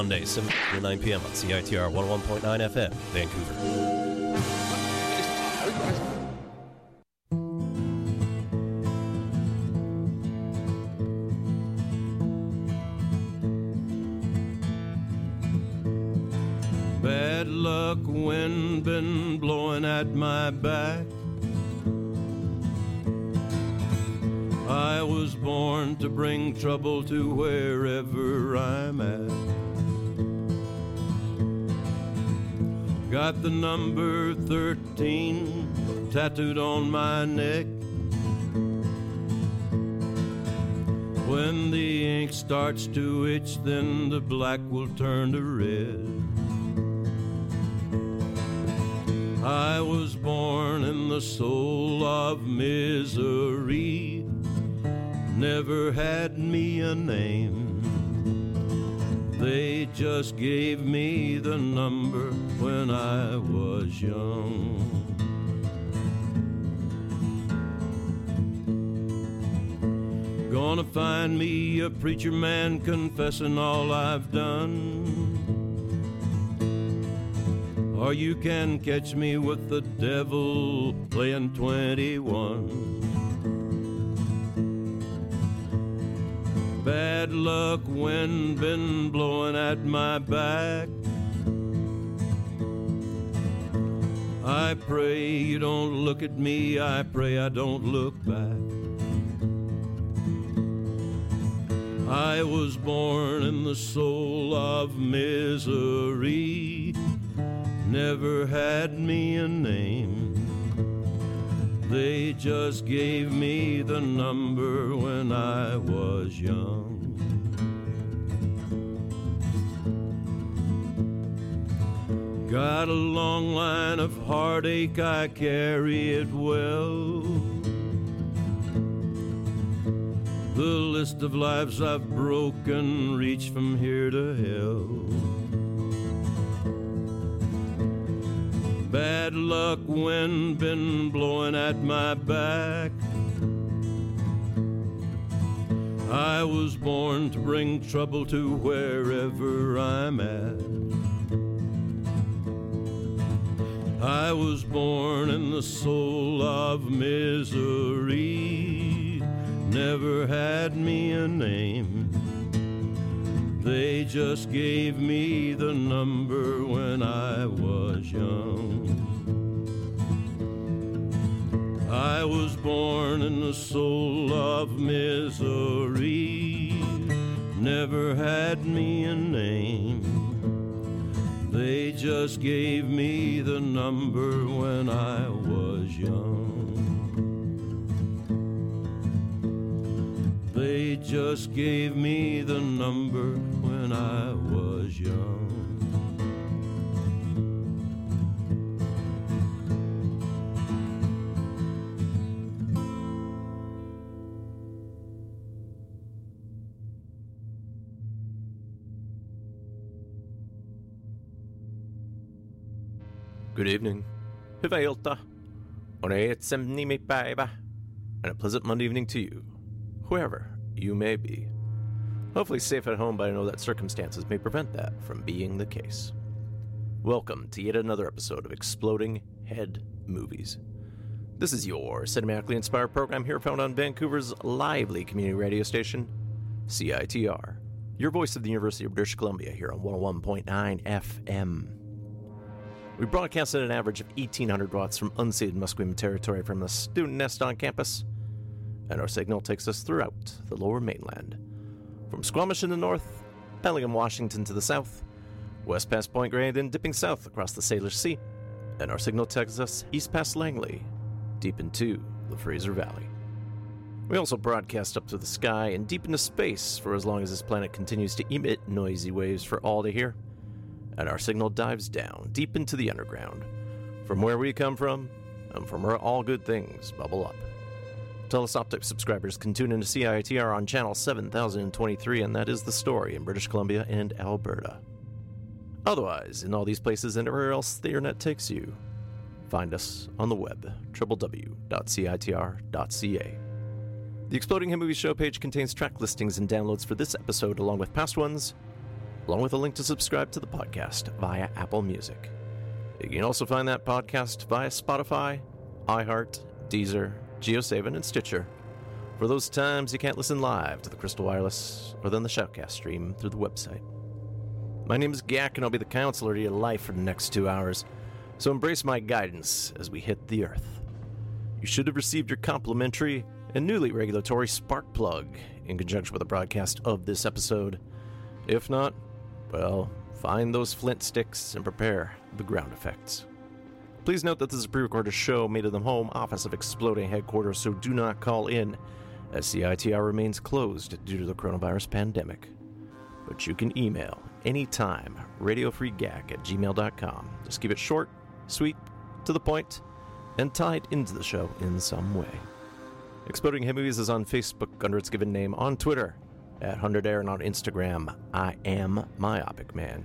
Monday, 7 to 9 p.m. on CITR 101.9 FM, Vancouver. The number 13 tattooed on my neck. When the ink starts to itch, then the black will turn to red. Preacher man confessing all I've done. Or you can catch me with the devil playing 21. Bad luck, wind been blowing at my back. I pray you don't look at me, I pray I don't look back. I was born in the soul of misery never had me a name. They just gave me the number when I was young. Got a long line of heartache, I carry it well. The list of lives I've broken reach from here to hell. Bad luck, wind been blowing at my back. I was born to bring trouble to wherever I'm at. I was born in the soul of misery, never had me a name. They just gave me the number when I was young. I was born in the soul of misery, never had me a name. They just gave me the number when I was young. They just gave me the number when I was young. Good evening. Hyvää iltaa. On nimi päivä. And a pleasant Monday evening to you, wherever you may be. Hopefully safe at home, but I know that circumstances may prevent that from being the case. Welcome to yet another episode of Exploding Head Movies. This is your cinematically inspired program here found on Vancouver's lively community radio station, CITR, your voice of the University of British Columbia here on 101.9 FM. We broadcast at an average of 1800 watts from unceded Musqueam territory from the student nest on campus, and our signal takes us throughout the lower mainland. From Squamish in the north, Bellingham, Washington to the south, west past Point Grey, then dipping south across the Salish Sea, and our signal takes us east past Langley, deep into the Fraser Valley. We also broadcast up to the sky and deep into space for as long as this planet continues to emit noisy waves for all to hear and our signal dives down deep into the underground, from where we come from, and from where all good things bubble up. Telus Optik subscribers can tune into CITR on channel 7023, and that is the story in British Columbia and Alberta. Otherwise, in all these places and everywhere else the internet takes you, find us on the web, www.citr.ca. The Exploding Head Movie Show page contains track listings and downloads for this episode, along with past ones along with a link to subscribe to the podcast via Apple Music. You can also find that podcast via Spotify, iHeart, Deezer, GeoSaven, and Stitcher for those times you can't listen live to the Crystal Wireless or then the Shoutcast stream through the website. My name is Gak, and I'll be the counselor to your life for the next two hours, so embrace my guidance as we hit the Earth. You should have received your complimentary and newly regulatory spark plug in conjunction with the broadcast of this episode. If not, well, find those flint sticks and prepare the ground effects. Please note that this is a pre recorded show made in the home office of Exploding Headquarters, so do not call in, as CITR remains closed due to the coronavirus pandemic. But you can email anytime radiofreegag at gmail.com. Just keep it short, sweet, to the point, and tied into the show in some way. Exploding Head Movies is on Facebook under its given name, on Twitter at 100 Air, and on Instagram, I am Myopic Man.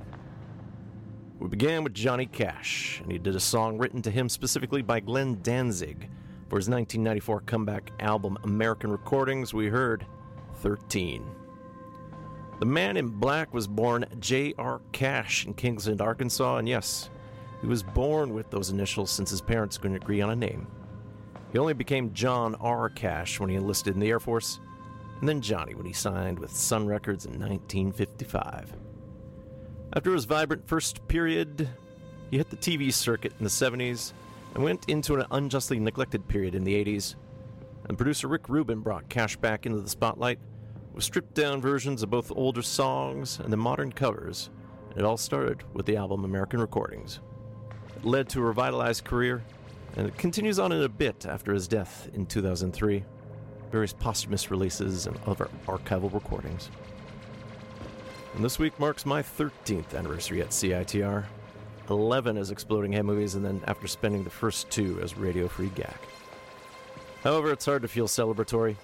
We began with Johnny Cash, and he did a song written to him specifically by Glenn Danzig for his 1994 comeback album American Recordings. We heard 13. The man in black was born J.R. Cash in Kingsland, Arkansas, and yes, he was born with those initials since his parents couldn't agree on a name. He only became John R. Cash when he enlisted in the Air Force, and then Johnny when he signed with Sun Records in 1955. After his vibrant first period, he hit the TV circuit in the 70s and went into an unjustly neglected period in the 80s. And producer Rick Rubin brought Cash back into the spotlight with stripped down versions of both older songs and the modern covers. And it all started with the album American Recordings. It led to a revitalized career, and it continues on in a bit after his death in 2003. Various posthumous releases and other archival recordings. And this week marks my 13th anniversary at CITR. 11 as Exploding Head Movies, and then after spending the first two as Radio Free Gak. However, it's hard to feel celebratory,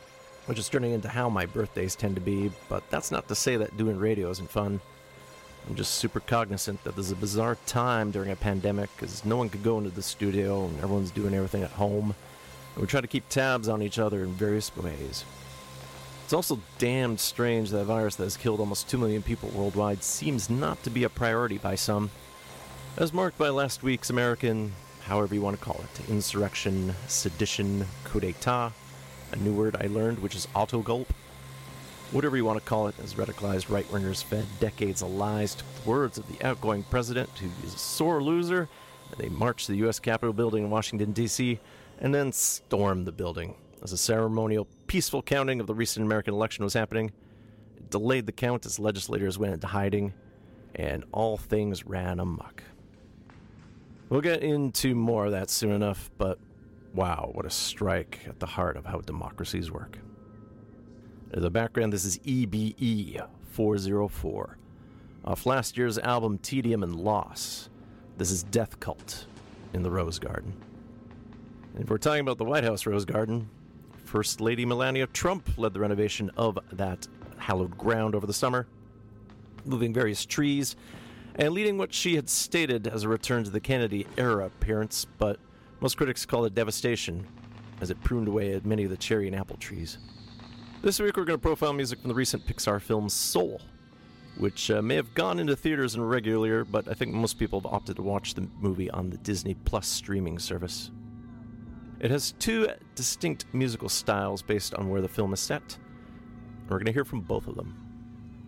which is turning into how my birthdays tend to be, but that's not to say that doing radio isn't fun. I'm just super cognizant that this is a bizarre time during a pandemic because no one could go into the studio and everyone's doing everything at home. And we try to keep tabs on each other in various ways. It's also damned strange that a virus that has killed almost 2 million people worldwide seems not to be a priority by some as marked by last week's American, however you want to call it, insurrection, sedition, coup d'etat, a new word I learned, which is autogolpe. Whatever you want to call it, as radicalized right wingers fed decades of lies to the words of the outgoing president, who is a sore loser, they marched to the U.S. Capitol building in Washington, D.C., and then stormed the building. As a ceremonial, peaceful counting of the recent American election was happening, it delayed the count as legislators went into hiding, and all things ran amok. We'll get into more of that soon enough, but wow, what a strike at the heart of how democracies work. In the background, this is EBE 404, off last year's album Tedium and Loss. This is Death Cult in the Rose Garden. And if we're talking about the White House Rose Garden, First Lady Melania Trump led the renovation of that hallowed ground over the summer, moving various trees and leading what she had stated as a return to the Kennedy era appearance, but most critics call it devastation, as it pruned away at many of the cherry and apple trees. This week we're going to profile music from the recent Pixar film Soul, which uh, may have gone into theaters in regular but I think most people have opted to watch the movie on the Disney Plus streaming service. It has two distinct musical styles based on where the film is set, and we're going to hear from both of them.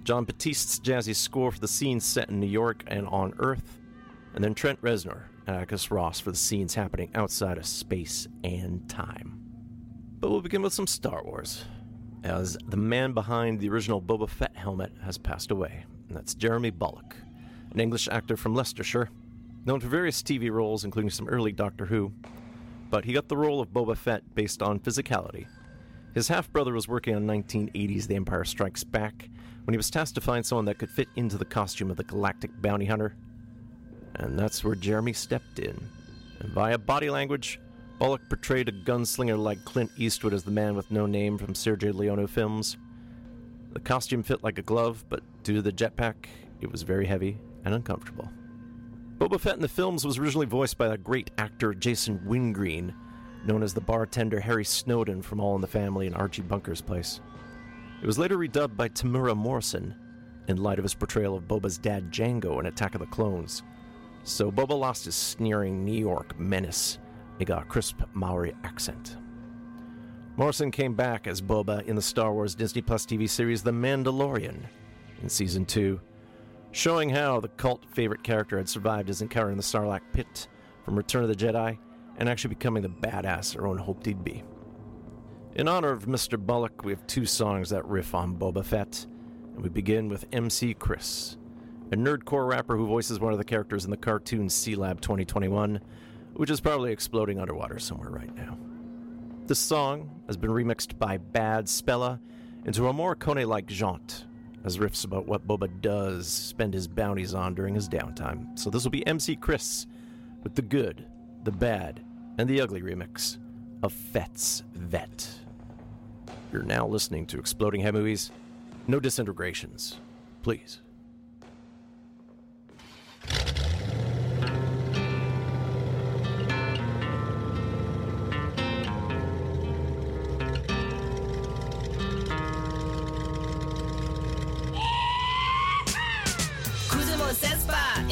Jon Batiste's jazzy score for the scenes set in New York and on Earth, and then Trent Reznor and Atticus Ross for the scenes happening outside of space and time. But we'll begin with some Star Wars, as the man behind the original Boba Fett helmet has passed away, and that's Jeremy Bulloch, an English actor from Leicestershire, known for various TV roles, including some early Doctor Who. But he got the role of Boba Fett based on physicality. His half brother was working on 1980's The Empire Strikes Back, when he was tasked to find someone that could fit into the costume of the galactic bounty hunter. And that's where Jeremy stepped in. And via body language, Bulloch portrayed a gunslinger like Clint Eastwood as the man with no name from Sergio Leone films. The costume fit like a glove, but due to the jetpack, it was very heavy and uncomfortable. Boba Fett in the films was originally voiced by the great actor Jason Wingreen, known as the bartender Harry Snowden from All in the Family and Archie Bunker's Place. It was later redubbed by Temuera Morrison in light of his portrayal of Boba's dad Jango in Attack of the Clones. So Boba lost his sneering New York menace and got a crisp Maori accent. Morrison came back as Boba in the Star Wars Disney Plus TV series The Mandalorian in Season 2, showing how the cult favorite character had survived his encounter in the Sarlacc pit from Return of the Jedi and actually becoming the badass everyone hoped he'd be. In honor of Mr. Bulloch, we have two songs that riff on Boba Fett, and we begin with MC Chris, a nerdcore rapper who voices one of the characters in the cartoon Sealab 2021, which is probably exploding underwater somewhere right now. This song has been remixed by Baddd Spellah into a more Kone like jaunt, as riffs about what Boba does spend his bounties on during his downtime. So this will be MC Chris with the good, the bad, and the ugly remix of Fett's Vette. You're now listening to Exploding Head Movies. No disintegrations, please.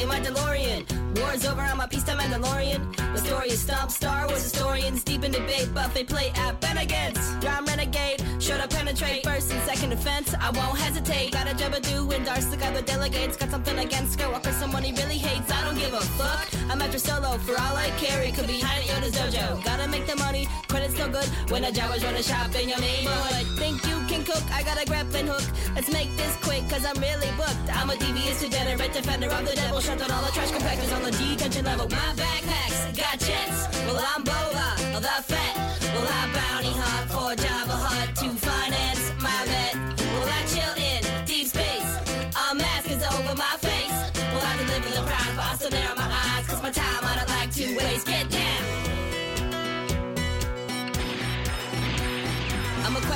In my DeLorean. War's over, I'm a peace time Mandalorian. The story is stump, Star Wars historians deep in debate. Buffet play at Bennigan's. Drum renegade, should I penetrate first and second defense? I won't hesitate. Got a job to do and Darce the guy delegates. Got something against Skywalker, someone he really hates. I don't give a fuck. I'm after solo for all I carry. Could be hiding at Yoda's dojo. Gotta make the money, credit's no good when a Jawas run a shop in your neighborhood. Think you can cook? I got a grappling hook. Let's make this quick, cause I'm really booked. I'm a devious degenerate defender of the devil. Shut down all the trash compactors on the detention level. My backpacks got jets. Well, I'm Boba, the fat. Well, I bounty hunt for Java Hut to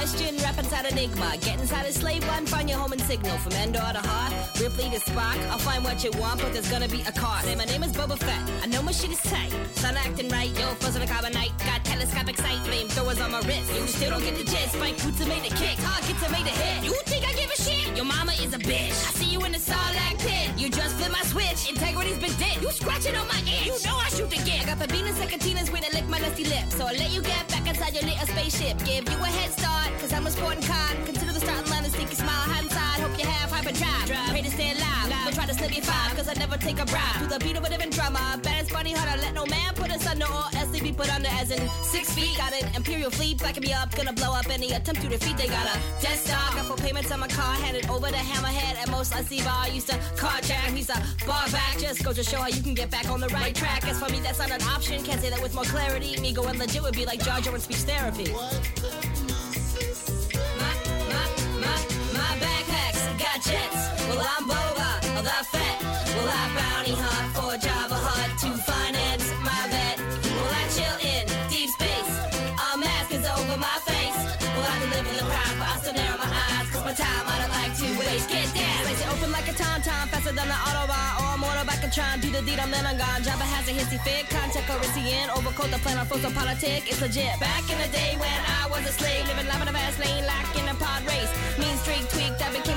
question, rap inside Enigma. Get inside a slave one, find your home and signal. From Endor to Heart, Ripley to Spock. I'll find what you want, but there's gonna be a car. Say, my name is Boba Fett. I know my shit is tight. Sun acting right, yo, frozen a carbonite. Got telescopic sight, flamethrowers on my wrist. You still don't get the gist. Spike boots made a kick. Targets made a hit. You think I give a shit? Your mama is a bitch. I see you in the Sarlacc pit. You just flip my switch. Integrity's been dead. You scratching on my itch. You know I shoot the gift. I got Fabinas and Catinas way to lick my nasty lips. So I'll let you get back inside your little spaceship. Give you a head start, cause I'm a sporting con. Consider the starting line and sneaky smile hindsight. Hope you have hyperdrive. Pray to stay alive. Don't try to slip me five, cause I never take a bribe. To the beat of a different drama. Baddest bunny hunter, let no man put us under or else they be put under as in six feet. Got an imperial fleet backing me up. Gonna blow up any attempt to defeat. They got a Death Star. Got full payments on my car. Handed over the Hammerhead. And most I see bar used to carjack. He's a bar back. Just go to show how you can get back on the right track. As for me, that's not an option. Can't say that with more clarity. Me going legit would be like Jar Jar in speech therapy. My, my, my, my backpacks got jets. Well, I'm Boba, the fat. Well, I bounty hunt for Java Hut faster than an autobahn. Or a motorbike can try and do the deed, I'm then I'm gone. Java has a hissy fit, contact currency in. Overcoat the plan on social politic, it's legit. Back in the day when I was a slave, living life in a fast lane, like in a pod race. Mean streak tweaked, I became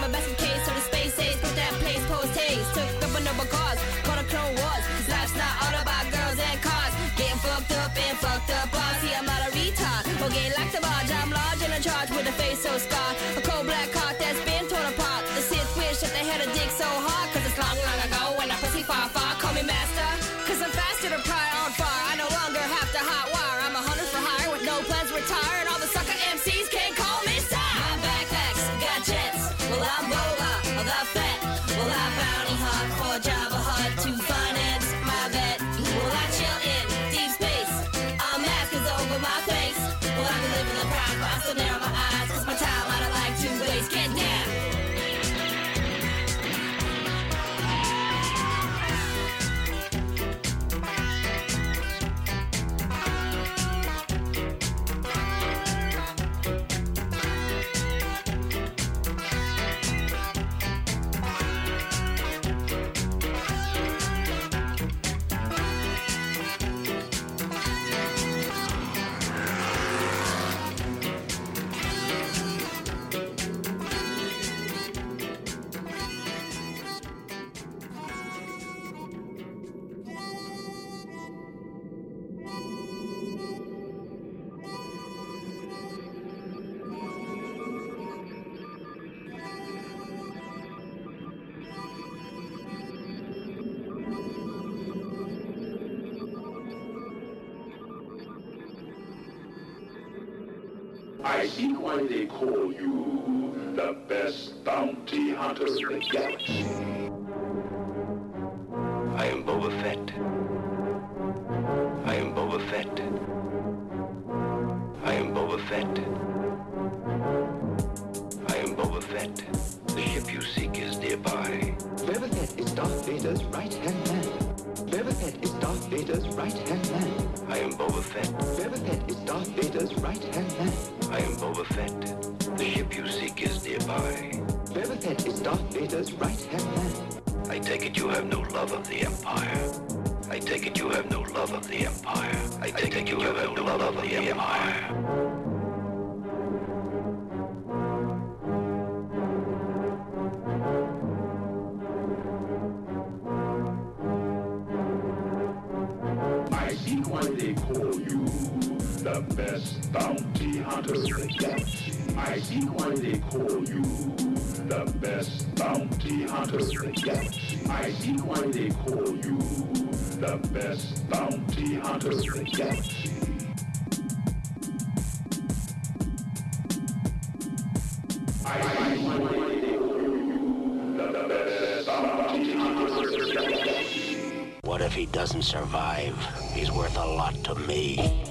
why they call you the best bounty hunter in the galaxy. I am Boba Fett. I am Boba Fett. I am Boba Fett. I am Boba Fett. The ship you seek is nearby. Boba Fett is Darth Vader's right-hand man. Boba Fett is Darth Vader's right-hand man. I am Boba Fett. Boba Fett is Darth Vader's right-hand man. I am Boba Fett. The ship you seek is nearby. Boba Fett is Darth Vader's right-hand man. I take it you have no love of the Empire. I take it you have no love of the Empire. I take it you have no love of the Empire. I see hunter galaxy. I see why they call you the best bounty hunter in the galaxy. I see why they call you the best bounty hunter in the galaxy. The galaxy. What if he doesn't survive? He's worth a lot to me.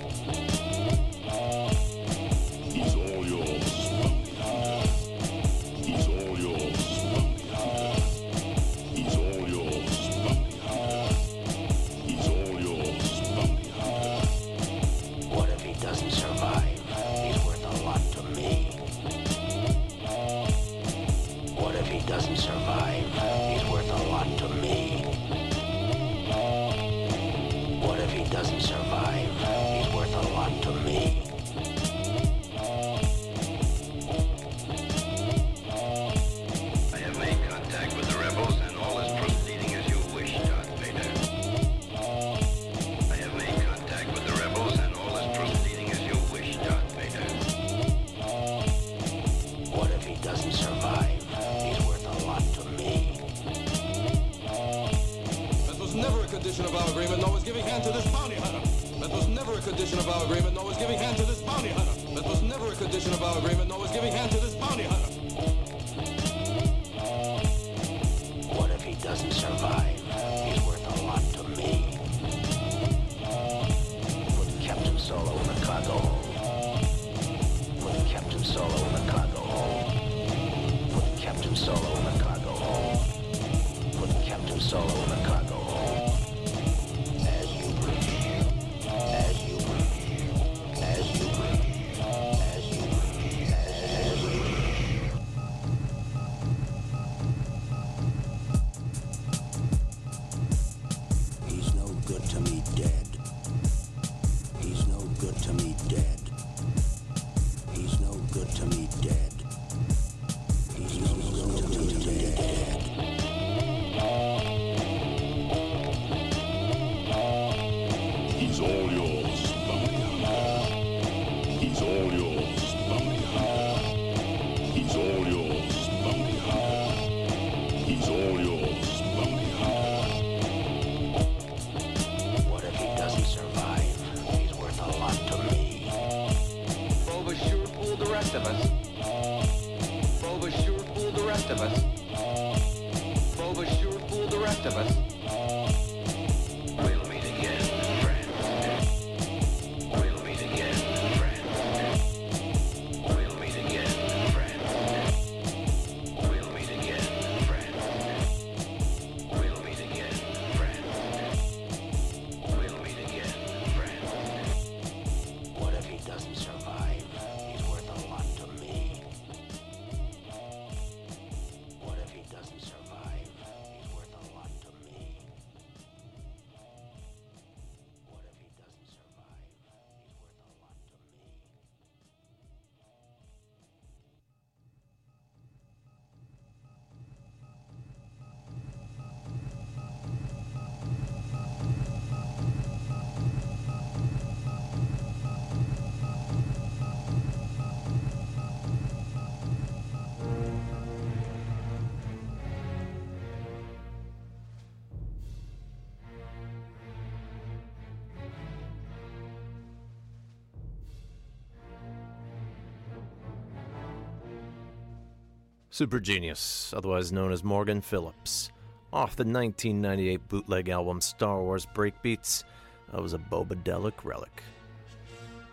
Supergenius, otherwise known as Morgan Phillips, off the 1998 bootleg album Star Wars Breakbeats, that was a Bobadelic relic.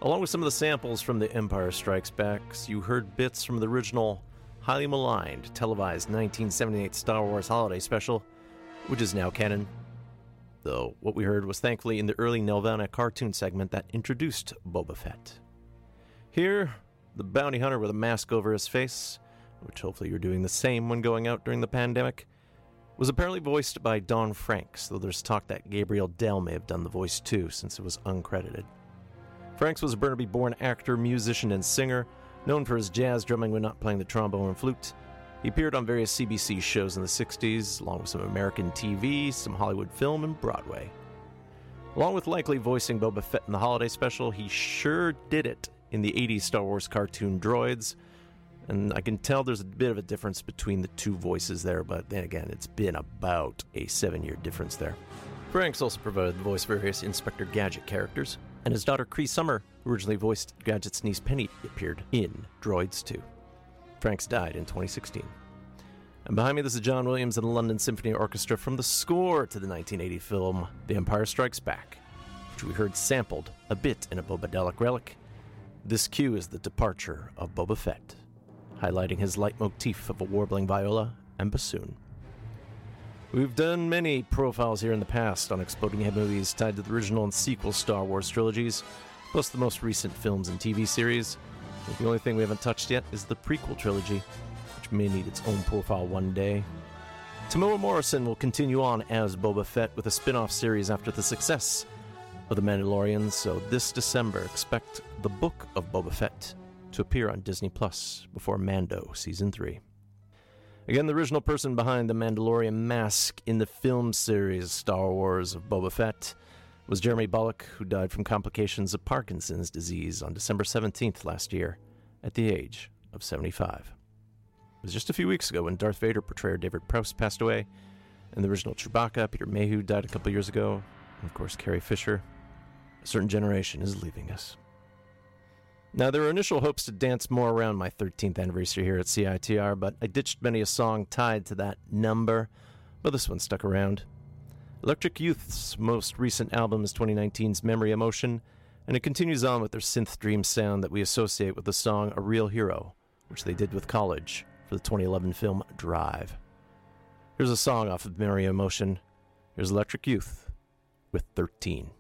Along with some of the samples from The Empire Strikes Back, you heard bits from the original, highly maligned, televised 1978 Star Wars Holiday Special, which is now canon. Though what we heard was thankfully in the early Nelvana cartoon segment that introduced Boba Fett. Here, the bounty hunter with a mask over his face, which hopefully you're doing the same when going out during the pandemic, was apparently voiced by Don Francks, though there's talk that Gabriel Dell may have done the voice too, since it was uncredited. Franks was a Burnaby born actor, musician, and singer, known for his jazz drumming when not playing the trombone and flute. He appeared on various CBC shows in the 60s, along with some American TV, some Hollywood film, and Broadway. Along with likely voicing Boba Fett in the holiday special, he sure did it in the 80s Star Wars cartoon Droids, and I can tell there's a bit of a difference between the two voices there, but then again, it's been about a seven year difference there. Francks also provided the voice of various Inspector Gadget characters, and his daughter Cree Summer, who originally voiced Gadget's niece Penny, appeared in Droids 2. Francks died in 2016. And behind me, this is John Williams and the London Symphony Orchestra from the score to the 1980 film The Empire Strikes Back, which we heard sampled a bit in a Bobadelic relic. This cue is the departure of Boba Fett highlighting his leitmotif of a warbling viola and bassoon. We've done many profiles here in the past on Exploding Head movies tied to the original and sequel Star Wars trilogies, plus the most recent films and TV series. The only thing we haven't touched yet is the prequel trilogy, which may need its own profile one day. Temuera Morrison will continue on as Boba Fett with a spin off series after the success of The Mandalorian, so this December expect the Book of Boba Fett to appear on Disney Plus before Mando Season 3. Again, the original person behind the Mandalorian mask in the film series Star Wars of Boba Fett was Jeremy Bulloch, who died from complications of Parkinson's disease on December 17th last year at the age of 75. It was just a few weeks ago when Darth Vader portrayer David Prowse passed away, and the original Chewbacca, Peter Mayhew, died a couple years ago, and of course, Carrie Fisher. A certain generation is leaving us. Now, there were initial hopes to dance more around my 13th anniversary here at CITR, but I ditched many a song tied to that number, but this one stuck around. Electric Youth's most recent album is 2019's Memory Emotion, and it continues on with their synth dream sound that we associate with the song A Real Hero, which they did with College for the 2011 film Drive. Here's a song off of Memory Emotion. Here's Electric Youth with 13.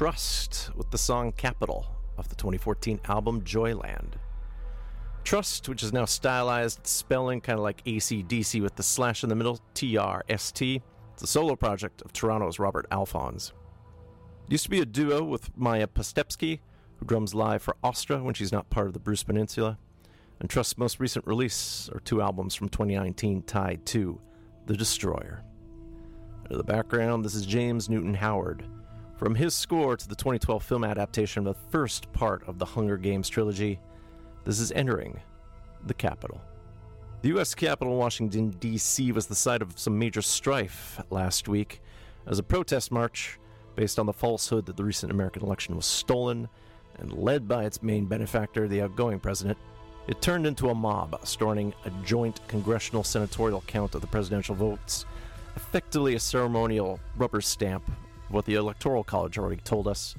Trust with the song Capitol off the 2014 album Joyland. Trust, which is now stylized spelling kind of like ACDC with the slash in the middle, T R S T. It's a solo project of Toronto's Robert Alphonse. Used to be a duo with Maya Postepski, who drums live for Austra when she's not part of the Bruce Peninsula. And Trust's most recent release are two albums from 2019 tied to The Destroyer. In the background, this is James Newton Howard. From his score to the 2012 film adaptation of the first part of the Hunger Games trilogy, this is entering the Capitol. The U.S. Capitol in Washington, D.C. was the site of some major strife last week as a protest march based on the falsehood that the recent American election was stolen and led by its main benefactor, the outgoing president. It turned into a mob, storming a joint congressional senatorial count of the presidential votes, effectively a ceremonial rubber stamp what the Electoral College already told us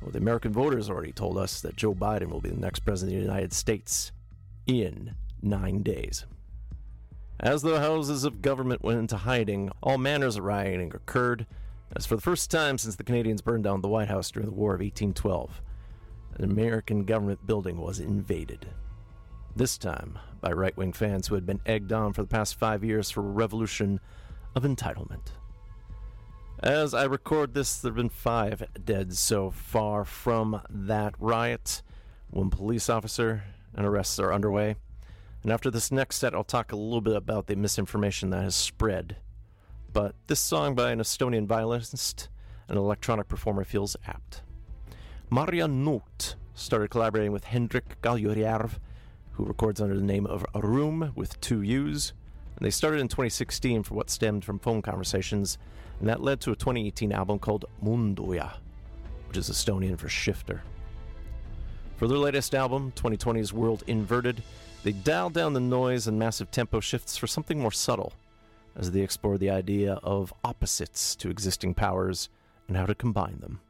what the American voters already told us that Joe Biden will be the next president of the United States in nine days. As the houses of government went into hiding, all manners of rioting occurred, as for the first time since the Canadians burned down the White House during the War of 1812, an American government building was invaded. This time by right wing fans who had been egged on for the past five years for a revolution of entitlement. As I record this, there have been five dead so far from that riot. One police officer and arrests are underway. And after this next set, I'll talk a little bit about the misinformation that has spread. But this song by an Estonian violinist and electronic performer feels apt. Maarja Nuut started collaborating with Hendrik Kaljujärv, who records under the name of Ruum with two U's. And they started in 2016 for what stemmed from phone conversations and that led to a 2018 album called Muunduja, which is Estonian for shifter. For their latest album, 2020's World Inverted, they dialed down the noise and massive tempo shifts for something more subtle, as they explore the idea of opposites to existing powers and how to combine them.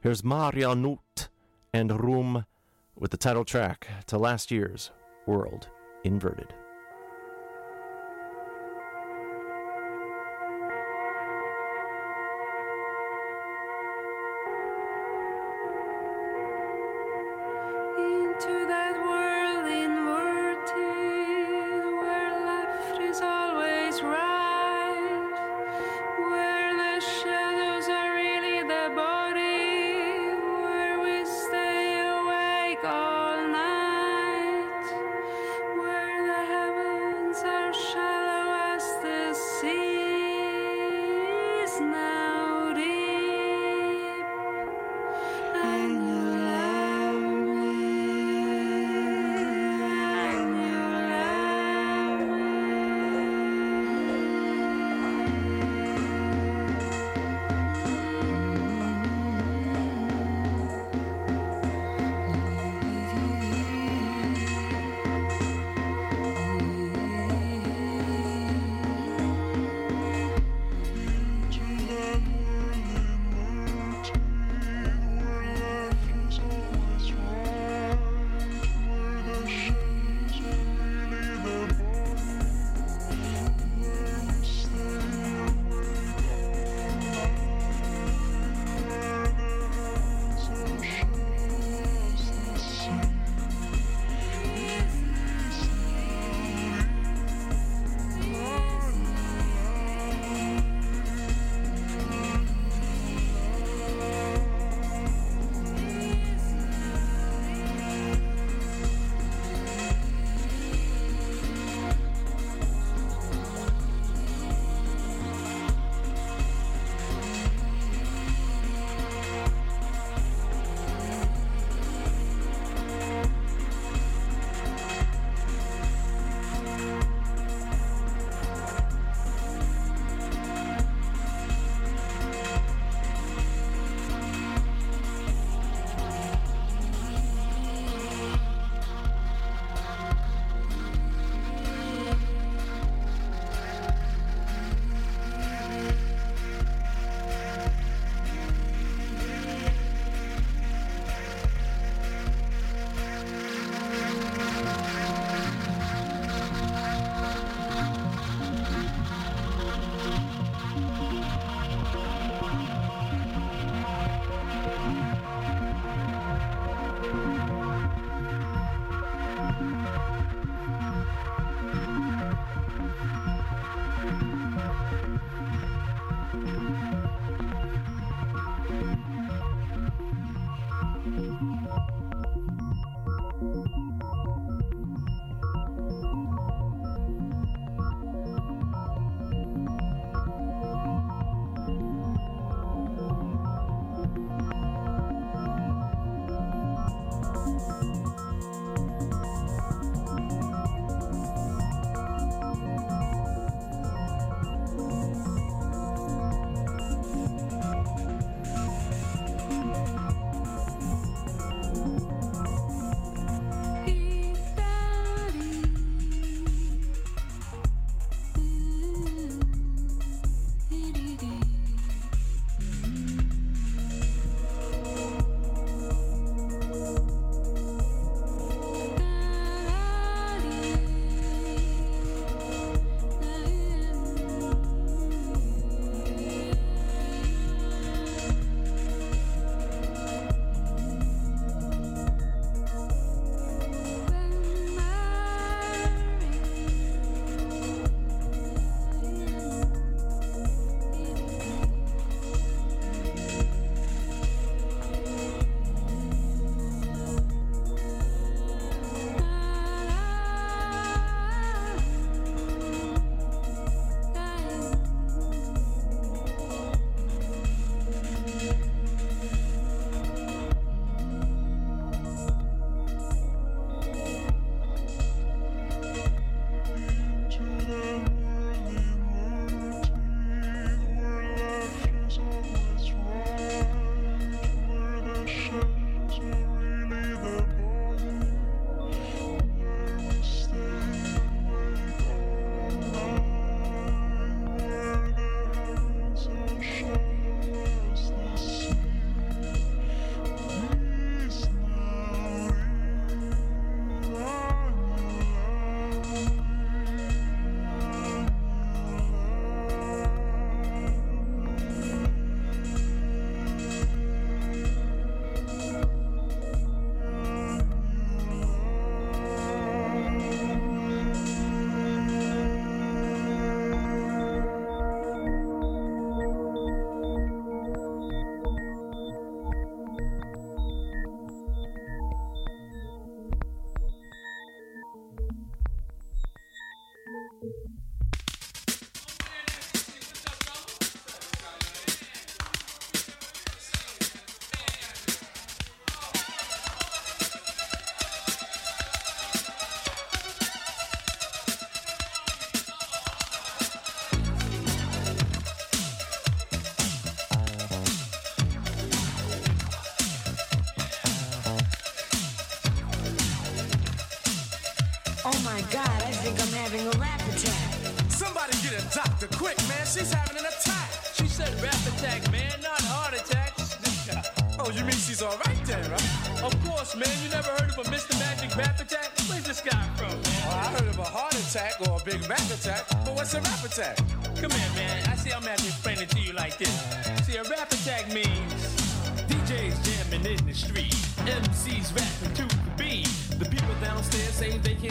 Here's Maarja Nuut and Ruum with the title track to last year's World Inverted.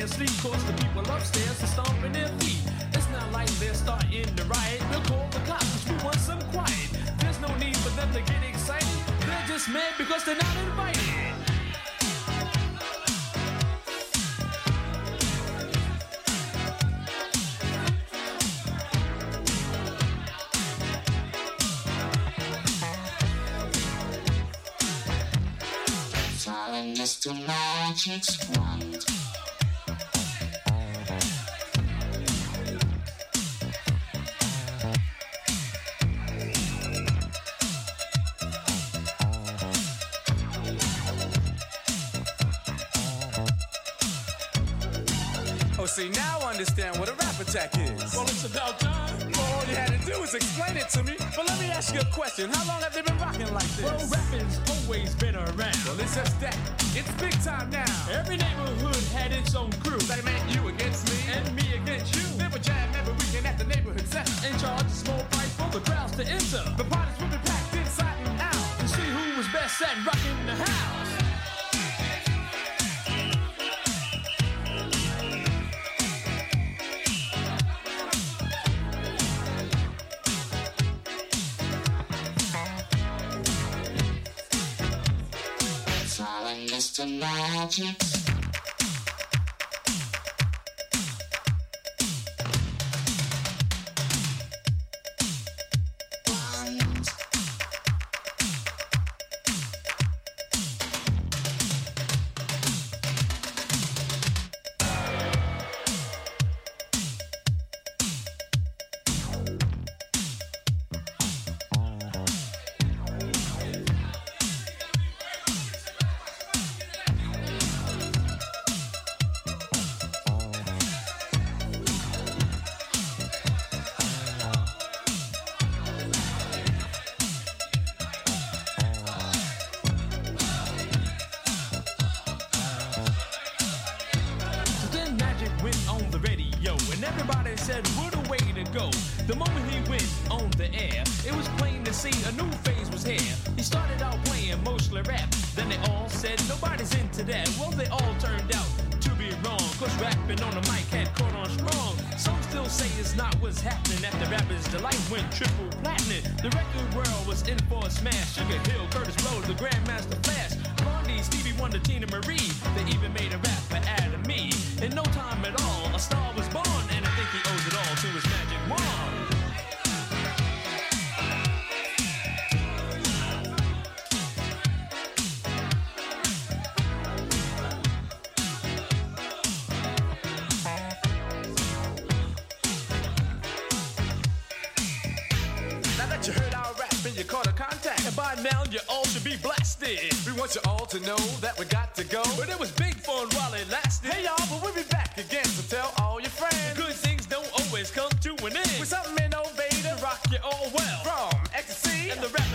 sleep, cause explain it to me. But let me ask you a question. How long have they been rocking like this? Well, rapping's always been around. Well, it's just that. It's big time now. Every neighborhood had its own crew. That meant you against me. And me against you. They jam every weekend at the neighborhood center. in charge small price for the crowds to enter. We want you all to know that we got to go. But it was big fun while it lasted. Hey y'all, but we'll be back again. So tell all your friends. Good things don't always come to an end. With something innovative, rock you all well. From ecstasy and the rap.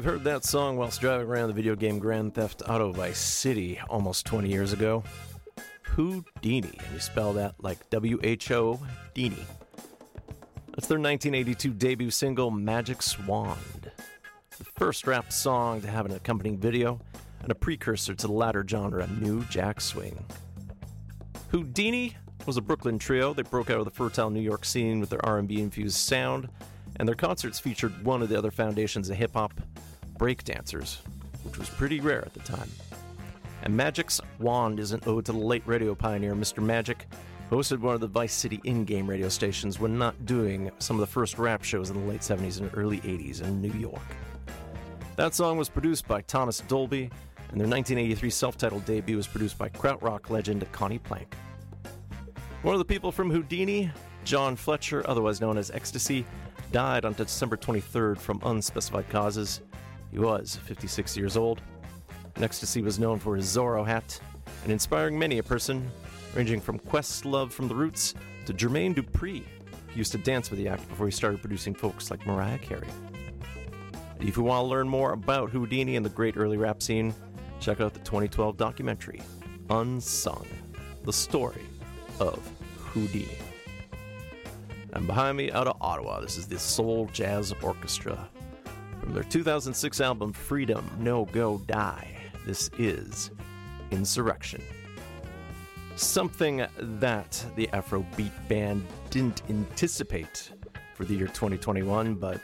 Have heard that song whilst driving around the video game Grand Theft Auto Vice City almost 20 years ago. Whodini, and you spell that like W H O Dini. That's their 1982 debut single, Magic Wand. The first rap song to have an accompanying video and a precursor to the latter genre, New Jack Swing. Whodini was a Brooklyn trio. They broke out of the fertile New York scene with their R&B infused sound, and their concerts featured one of the other foundations of hip hop, breakdancers, which was pretty rare at the time. And Magic's Wand is an ode to the late radio pioneer Mr. Magic, who hosted one of the Vice City in-game radio stations when not doing some of the first rap shows in the late 70s and early 80s in New York. That song was produced by Thomas Dolby, and their 1983 self-titled debut was produced by krautrock legend Conny Plank. One of the people from Whodini, John Fletcher, otherwise known as Ecstasy, died on December 23rd from unspecified causes. He was 56 years old. Ecstasy was known for his Zorro hat and inspiring many a person, ranging from Questlove from The Roots to Jermaine Dupri. He used to dance with the act before he started producing folks like Mariah Carey. If you want to learn more about Whodini and the great early rap scene, check out the 2012 documentary, Unsung The Story of Whodini. And behind me out of Ottawa, this is the Souljazz Orchestra. From their 2006 album Freedom No Go Die, this is Insurrection. Something that the Afrobeat band didn't anticipate for the year 2021, but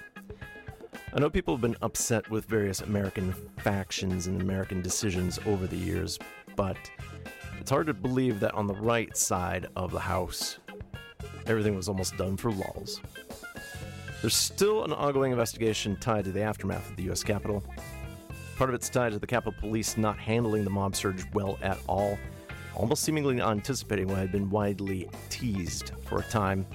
I know people have been upset with various American factions and American decisions over the years, but it's hard to believe that on the right side of the House, everything was almost done for lulls. There's still an ongoing investigation tied to the aftermath of the U.S. Capitol. Part of it's tied to the Capitol Police not handling the mob surge well at all, almost seemingly anticipating what had been widely teased for a time.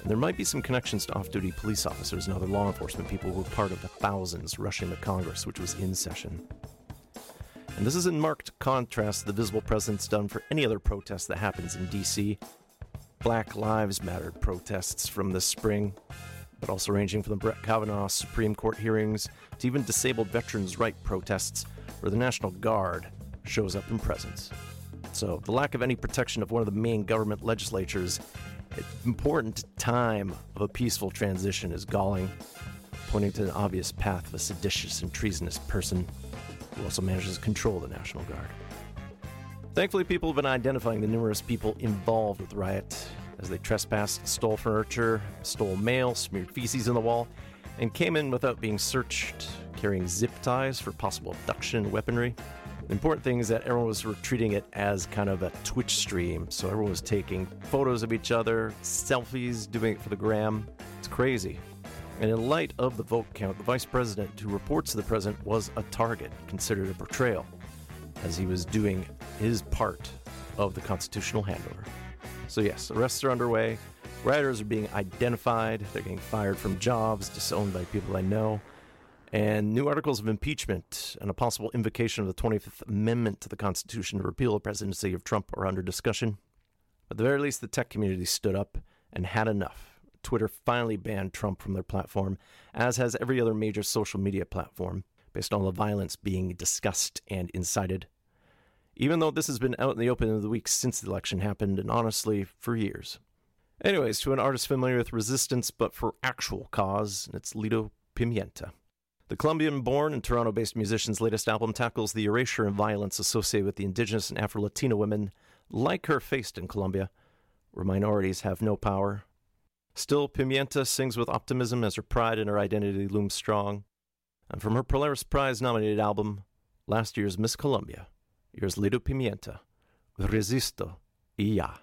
And there might be some connections to off duty police officers and other law enforcement people who were part of the thousands rushing the Congress, which was in session. And this is in marked contrast to the visible presence done for any other protest that happens in D.C. Black Lives Matter protests from this spring, but also ranging from the Brett Kavanaugh Supreme Court hearings to even disabled veterans' right protests where the National Guard shows up in presence. So, the lack of any protection of one of the main government legislatures at important time of a peaceful transition is galling, pointing to an obvious path of a seditious and treasonous person who also manages to control the National Guard. Thankfully, people have been identifying the numerous people involved with the riot as they trespassed, stole furniture, stole mail, smeared feces on the wall, and came in without being searched, carrying zip ties for possible abduction weaponry. The important thing is that everyone was treating it as kind of a Twitch stream, so everyone was taking photos of each other, selfies, doing it for the gram. It's crazy. And in light of the vote count, the vice president who reports to the president was a target, considered a betrayal, as he was doing his part of the constitutional handover. So, yes, arrests are underway. Rioters are being identified. They're getting fired from jobs, disowned by people I know. And new articles of impeachment and a possible invocation of the 25th Amendment to the Constitution to repeal the presidency of Trump are under discussion. At the very least, the tech community stood up and had enough. Twitter finally banned Trump from their platform, as has every other major social media platform, based on the violence being discussed and incited. Even though this has been out in the open of the week since the election happened, and honestly, for years. Anyways, to an artist familiar with resistance but for actual cause, it's Lido Pimienta. The Colombian born and Toronto based musician's latest album tackles the erasure and violence associated with the indigenous and Afro Latino women like her faced in Colombia, where minorities have no power. Still, Pimienta sings with optimism as her pride and her identity loom strong. And from her Polaris Prize nominated album, last year's Miss Colombia, here's Lido Pimienta, Resisto y Ya.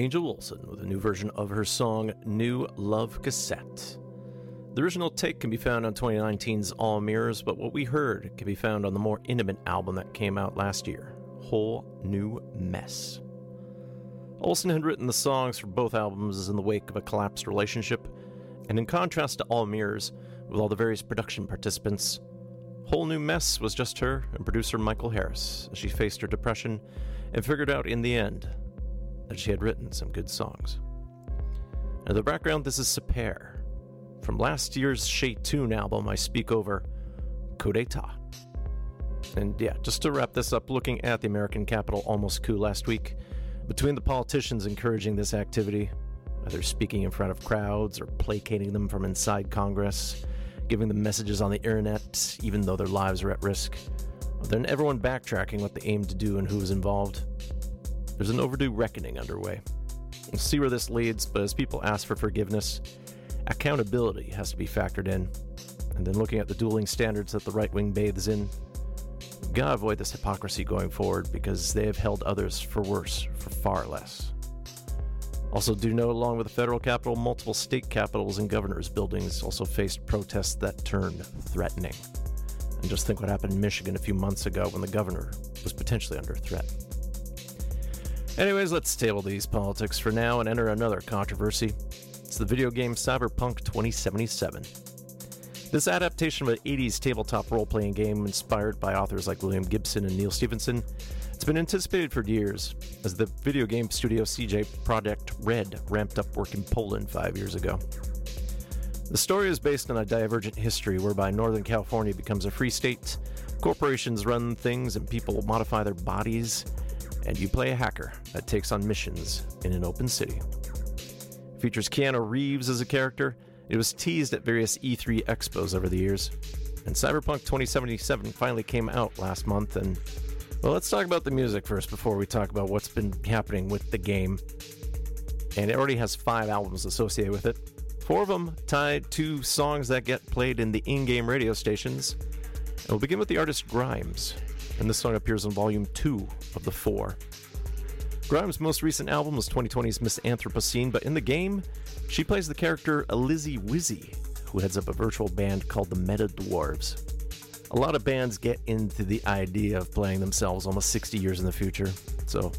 Angel Olsen with a new version of her song New Love Cassette. The original take can be found on 2019's All Mirrors, but what we heard can be found on the more intimate album that came out last year, Whole New Mess. Olsen had written the songs for both albums in the wake of a collapsed relationship, and in contrast to All Mirrors, with all the various production participants, Whole New Mess was just her and producer Michael Harris as she faced her depression and figured out in the end that she had written some good songs. In the background, this is Sepehr. From last year's Shaytoon album, I speak over Coup d'etat. And yeah, just to wrap this up, looking at the American Capitol almost coup last week, between the politicians encouraging this activity, either speaking in front of crowds or placating them from inside Congress, giving them messages on the internet, even though their lives are at risk, then everyone backtracking what they aimed to do and who was involved, there's an overdue reckoning underway. We'll see where this leads, but as people ask for forgiveness, accountability has to be factored in. And then looking at the dueling standards that the right wing bathes in, we gotta avoid this hypocrisy going forward because they have held others for worse for far less. Also, do note, along with the federal capital, multiple state capitals and governors' buildings also faced protests that turned threatening. And just think what happened in Michigan a few months ago when the governor was potentially under threat. Anyways, let's table these politics for now and enter another controversy. It's the video game Cyberpunk 2077. This adaptation of an 80s tabletop role playing game inspired by authors like William Gibson and Neal Stephenson. It's been anticipated for years, as the video game studio CD Projekt Red ramped up work in Poland five years ago. The story is based on a divergent history whereby Northern California becomes a free state, corporations run things, and people modify their bodies, and you play a hacker that takes on missions in an open city. It features Keanu Reeves as a character. It was teased at various E3 expos over the years. And Cyberpunk 2077 finally came out last month. And, well, let's talk about the music first before we talk about what's been happening with the game. And it already has five albums associated with it. Four of them tied to songs that get played in the in game radio stations. And we'll begin with the artist Grimes. And this song appears on volume two of the four. Grimes' most recent album was 2020's Miss Anthropocene, but in the game, she plays the character Lizzy Wizzy, who heads up a virtual band called the Meta Dwarves. A lot of bands get into the idea of playing themselves almost 60 years in the future. So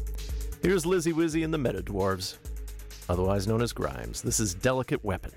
here's Lizzy Wizzy and the Meta Dwarves, otherwise known as Grimes. This is Delicate Weapon.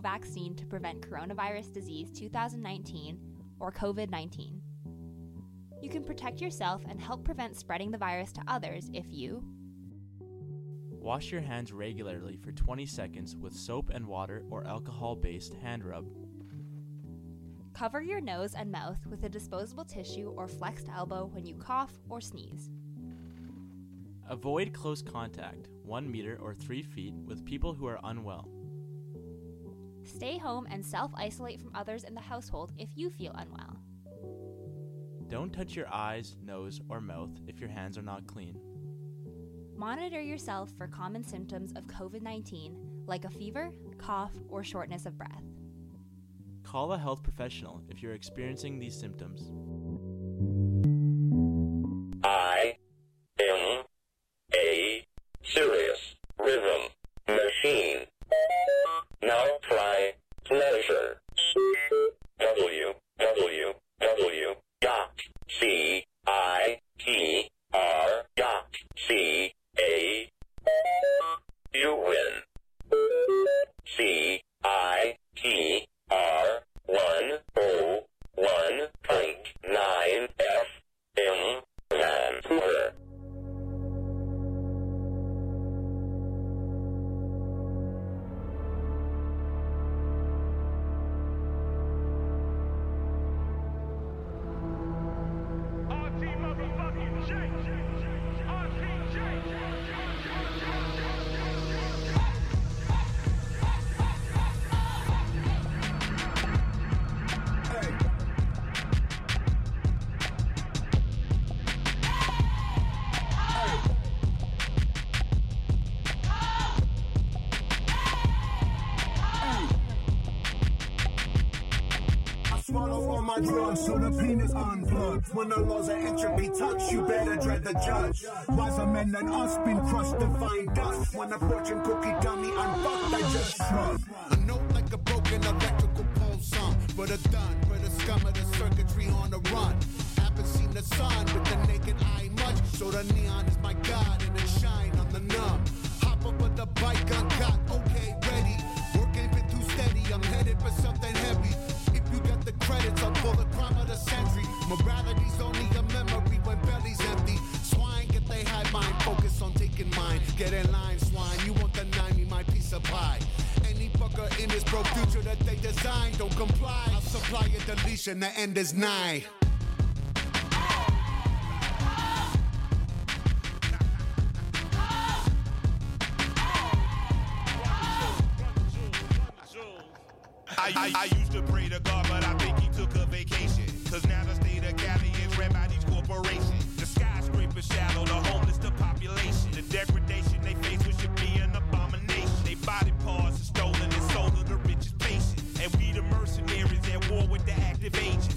No vaccine to prevent coronavirus disease 2019 or COVID 19. You can protect yourself and help prevent spreading the virus to others if you Wash your hands regularly for 20 seconds with soap and water or alcohol based hand rub. cover your nose and mouth with a disposable tissue or flexed elbow when you cough or sneeze. Avoid close contact, 1 meter or 3 feet, with people who are unwell. Stay home and self isolate from others in the household if you feel unwell. Don't touch your eyes, nose, or mouth if your hands are not clean. Monitor yourself for common symptoms of COVID 19 like a fever, cough, or shortness of breath. Call a health professional if you're experiencing these symptoms. I am so the penis unplugged. When the laws of entropy touch, you better dread the judge. Wiser men than us been crushed to find dust. When a fortune cookie dummy unfucked, I just shrug. A note like a broken electrical pole song. For the done, for the scum of the circuitry on the run. Haven't seen the sun with the naked eye much. So the neon is my god and it shine on the numb. Hop up with the bike, gun got okay, ready. Work ain't been too steady, I'm headed for something heavy. If you got the credits, I'll pull the crime of the century. Morality's only a memory when belly's empty. Swine get they high mind, focus on taking mine. Get in line, swine, you my piece of pie. Any fucker in this broke future that they don't comply. I'll supply a deletion, the end is nigh. I, I used to pray to God,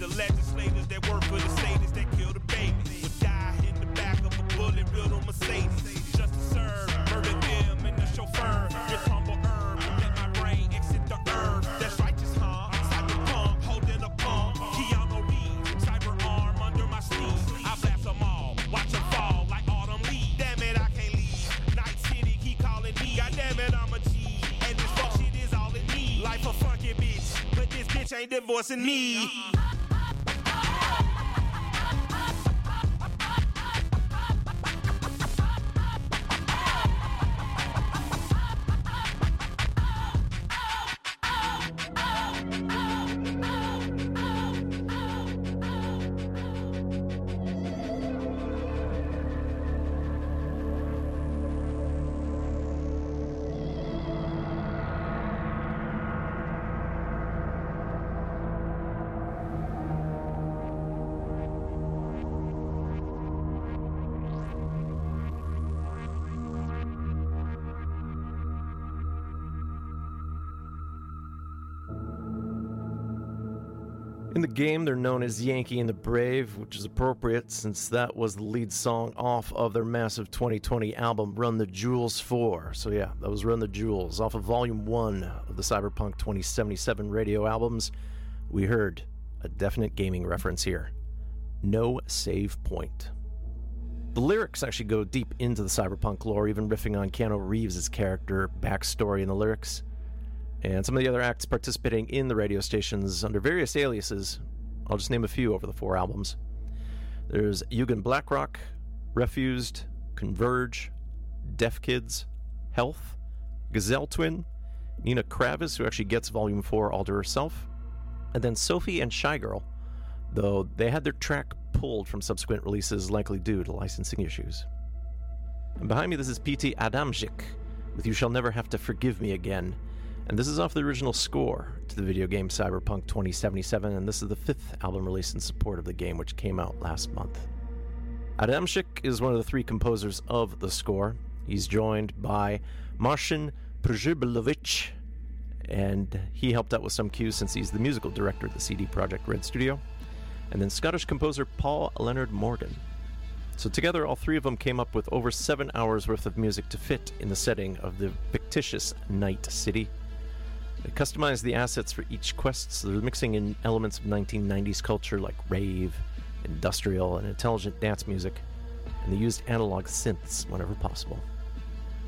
The legislators that work for the sadists that kill the babies. Would die in the back of a bullet on Mercedes. Just to serve, murder them and the chauffeur. This humble herb, let my brain exit the herb. That's righteous, huh? Cyberpunk, holding a pump. Keanu Reeves, cyber arm under my sleeve. I blast them all, watch them fall like autumn leaves. Damn it, I can't leave. Night City keep calling me. God damn it, I'm a G. And this fuck shit is all it needs. Life a funky bitch, but this bitch ain't divorcing me. Game, they're known as Yankee and the Brave, which is appropriate since that was the lead song off of their massive 2020 album, Run the Jewels 4. So, yeah, that was Run the Jewels off of Volume 1 of the Cyberpunk 2077 radio albums. We heard a definite gaming reference here no save point. The lyrics actually go deep into the cyberpunk lore, even riffing on Keanu Reeves' character backstory in the lyrics. And some of the other acts participating in the radio stations under various aliases. I'll just name a few over the four albums. There's Yugen Blakrok, Refused, Converge, Deaf Kids, Health, Gazelle Twin, Nina Kraviz, who actually gets Volume 4 all to herself, and then Sophie and Shygirl, though they had their track pulled from subsequent releases, likely due to licensing issues. And behind me, this is P.T. Adamczyk with You Shall Never Have to Forgive Me Again. And this is off the original score to the video game Cyberpunk 2077, and this is the fifth album released in support of the game, which came out last month. Adamczyk is one of the three composers of the score. He's joined by Marcin Przybyłowicz, and he helped out with some cues since he's the musical director of the CD Projekt Red Studio, and then Scottish composer Paul Leonard Morgan. So together, all three of them came up with over seven hours worth of music to fit in the setting of the fictitious Night City. They customized the assets for each quest, so they're mixing in elements of 1990s culture like rave, industrial, and intelligent dance music, and they used analog synths whenever possible.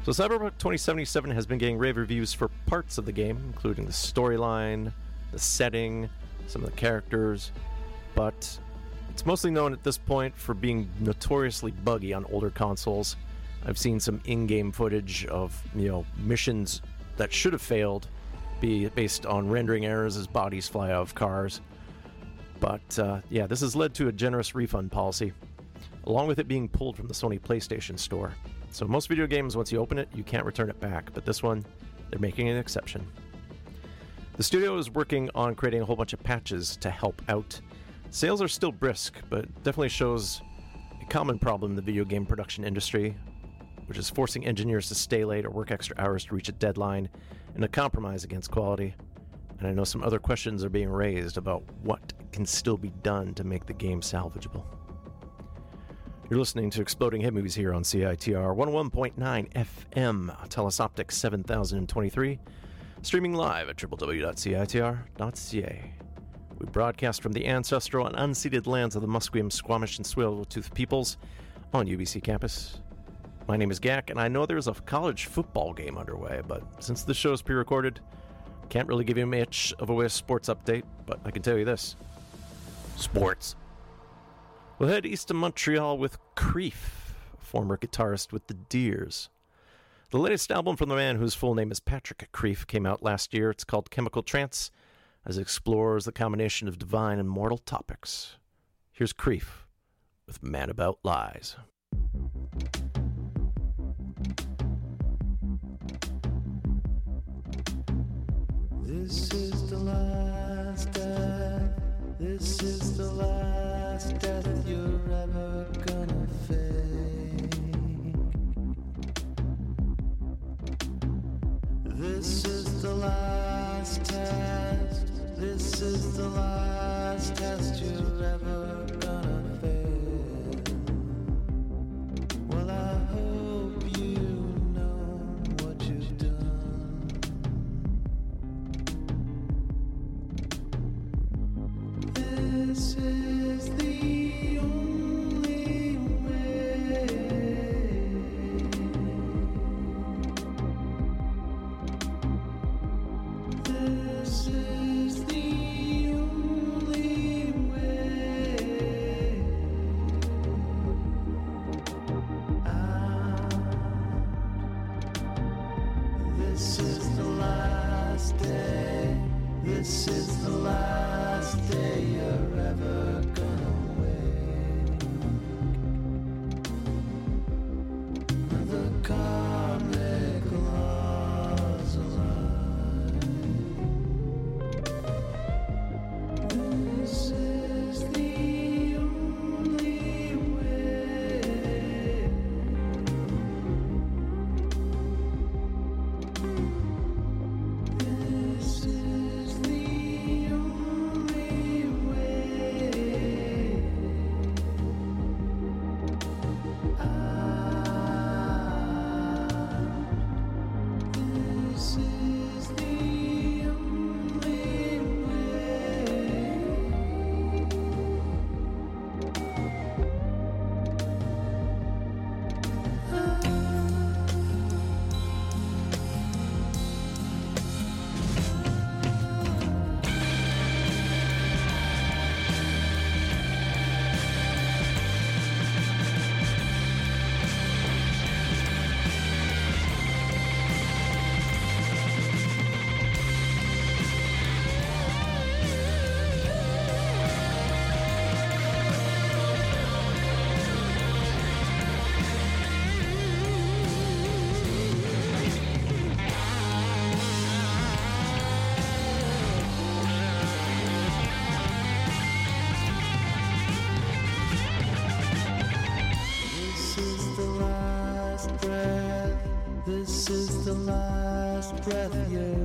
So Cyberpunk 2077 has been getting rave reviews for parts of the game, including the storyline, the setting, some of the characters, but it's mostly known at this point for being notoriously buggy on older consoles. I've seen some in-game footage of, you know, missions that should have failed be based on rendering errors as bodies fly off cars. But uh, yeah, this has led to a generous refund policy, along with it being pulled from the Sony PlayStation Store. So most video games, once you open it, you can't return it back. But this one, they're making an exception. The studio is working on creating a whole bunch of patches to help out. Sales are still brisk, but definitely shows a common problem in the video game production industry, which is forcing engineers to stay late or work extra hours to reach a deadline and a compromise against quality. And I know some other questions are being raised about what can still be done to make the game salvageable. You're listening to Exploding Head Movies here on CITR 101.9 FM, Telus Optics 7023, streaming live at www.citr.ca. We broadcast from the ancestral and unceded lands of the Musqueam, Squamish, and Tsleil-Waututh peoples on UBC campus. My name is Gak, and I know there's a college football game underway, but since the show is pre recorded, can't really give you much of a sports update, but I can tell you this sports. We'll head east to Montreal with Krief, former guitarist with the Dears. The latest album from the man whose full name is Patrick Krief came out last year. It's called Chemical Trance, as it explores the combination of divine and mortal topics. Here's Krief with Man About Lies. This is the last. This is the last you're ever gonna. This is the last test. This is the last test you're ever breath you're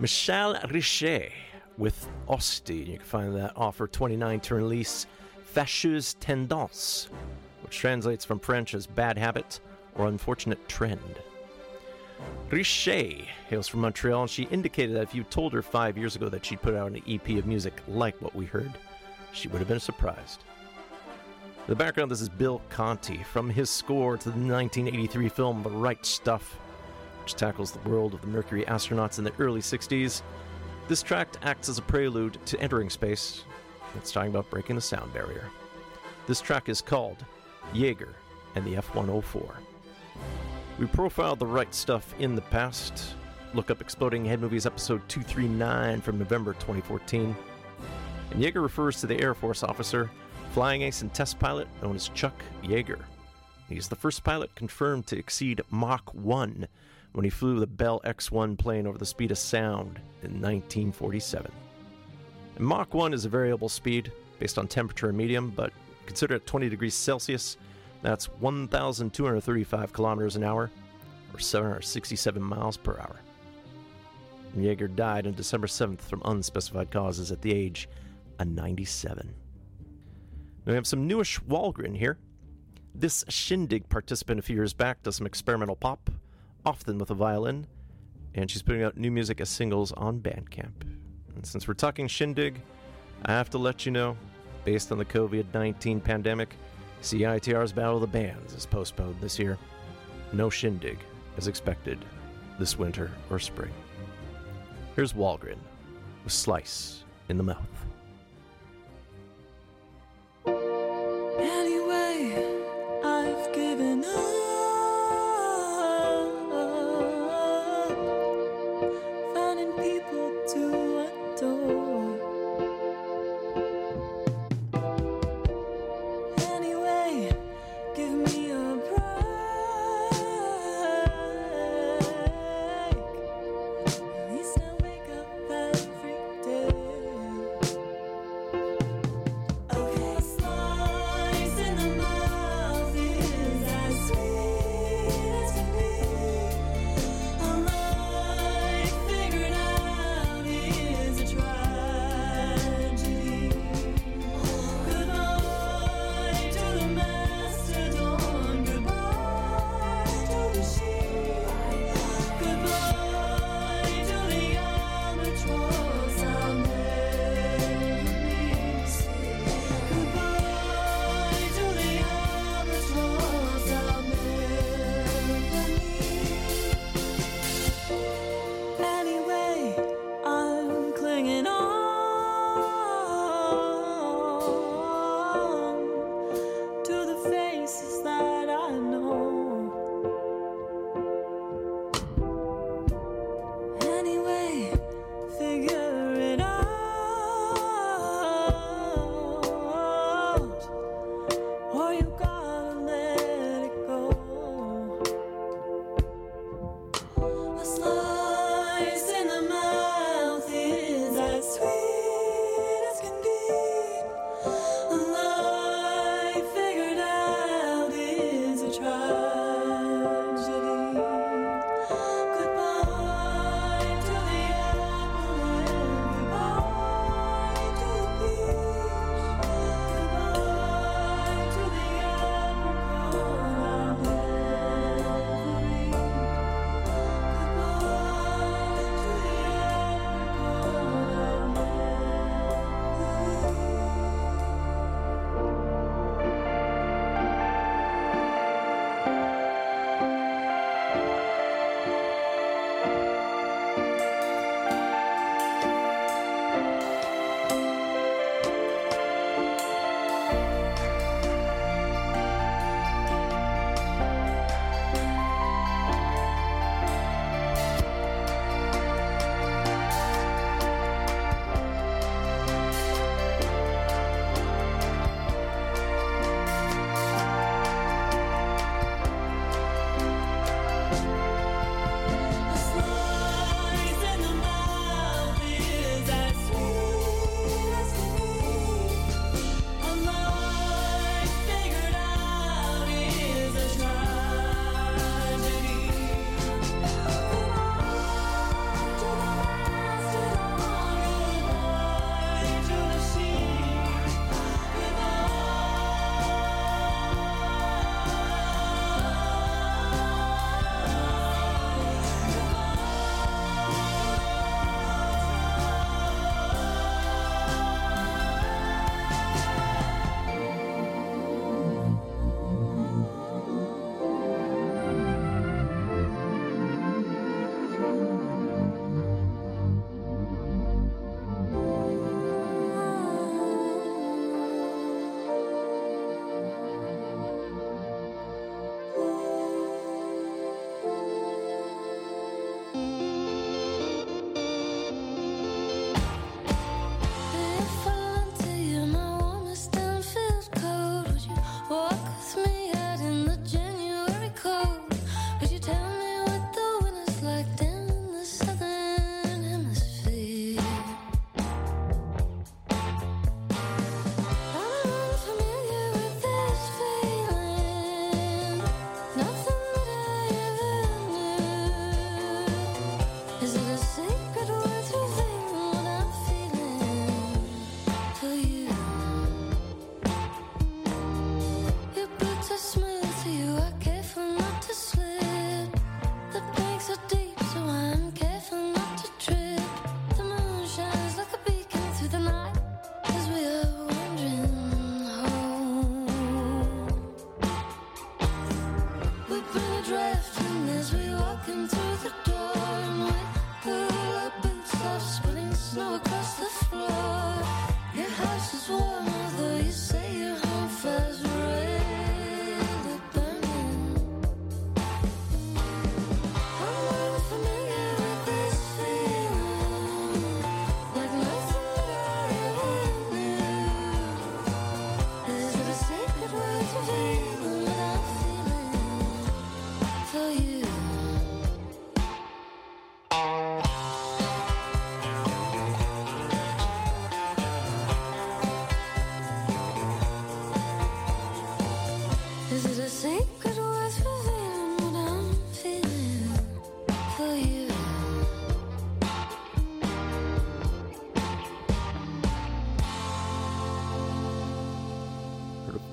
Michel Richet with Osti. You can find that offer 29 to release Fâcheuse Tendance, which translates from French as bad habit or unfortunate trend. Richet hails from Montreal, and she indicated that if you told her five years ago that she'd put out an EP of music like what we heard, she would have been surprised. In The background this is Bill Conti from his score to the 1983 film The Right Stuff, which tackles the world of the Mercury astronauts in the early 60s. This track acts as a prelude to entering space. It's talking about breaking the sound barrier. This track is called Yeager and the F 104. We profiled the right stuff in the past. Look up Exploding Head Movies episode 239 from November 2014. And Yeager refers to the Air Force officer, flying ace and test pilot known as Chuck Yeager. He's the first pilot confirmed to exceed Mach 1 when he flew the Bell X 1 plane over the speed of sound in 1947. And Mach 1 is a variable speed based on temperature and medium, but consider at 20 degrees Celsius, that's 1,235 kilometers an hour, or 767 miles per hour. Yeager died on December 7th from unspecified causes at the age of 97. Now we have some newish Walgren here. This Shindig participant a few years back does some experimental pop, often with a violin, and she's putting out new music as singles on Bandcamp. And since we're talking Shindig, I have to let you know, based on the COVID 19 pandemic, CITR's Battle of the Bands is postponed this year. No Shindig is expected this winter or spring. Here's Walgren with slice in the mouth.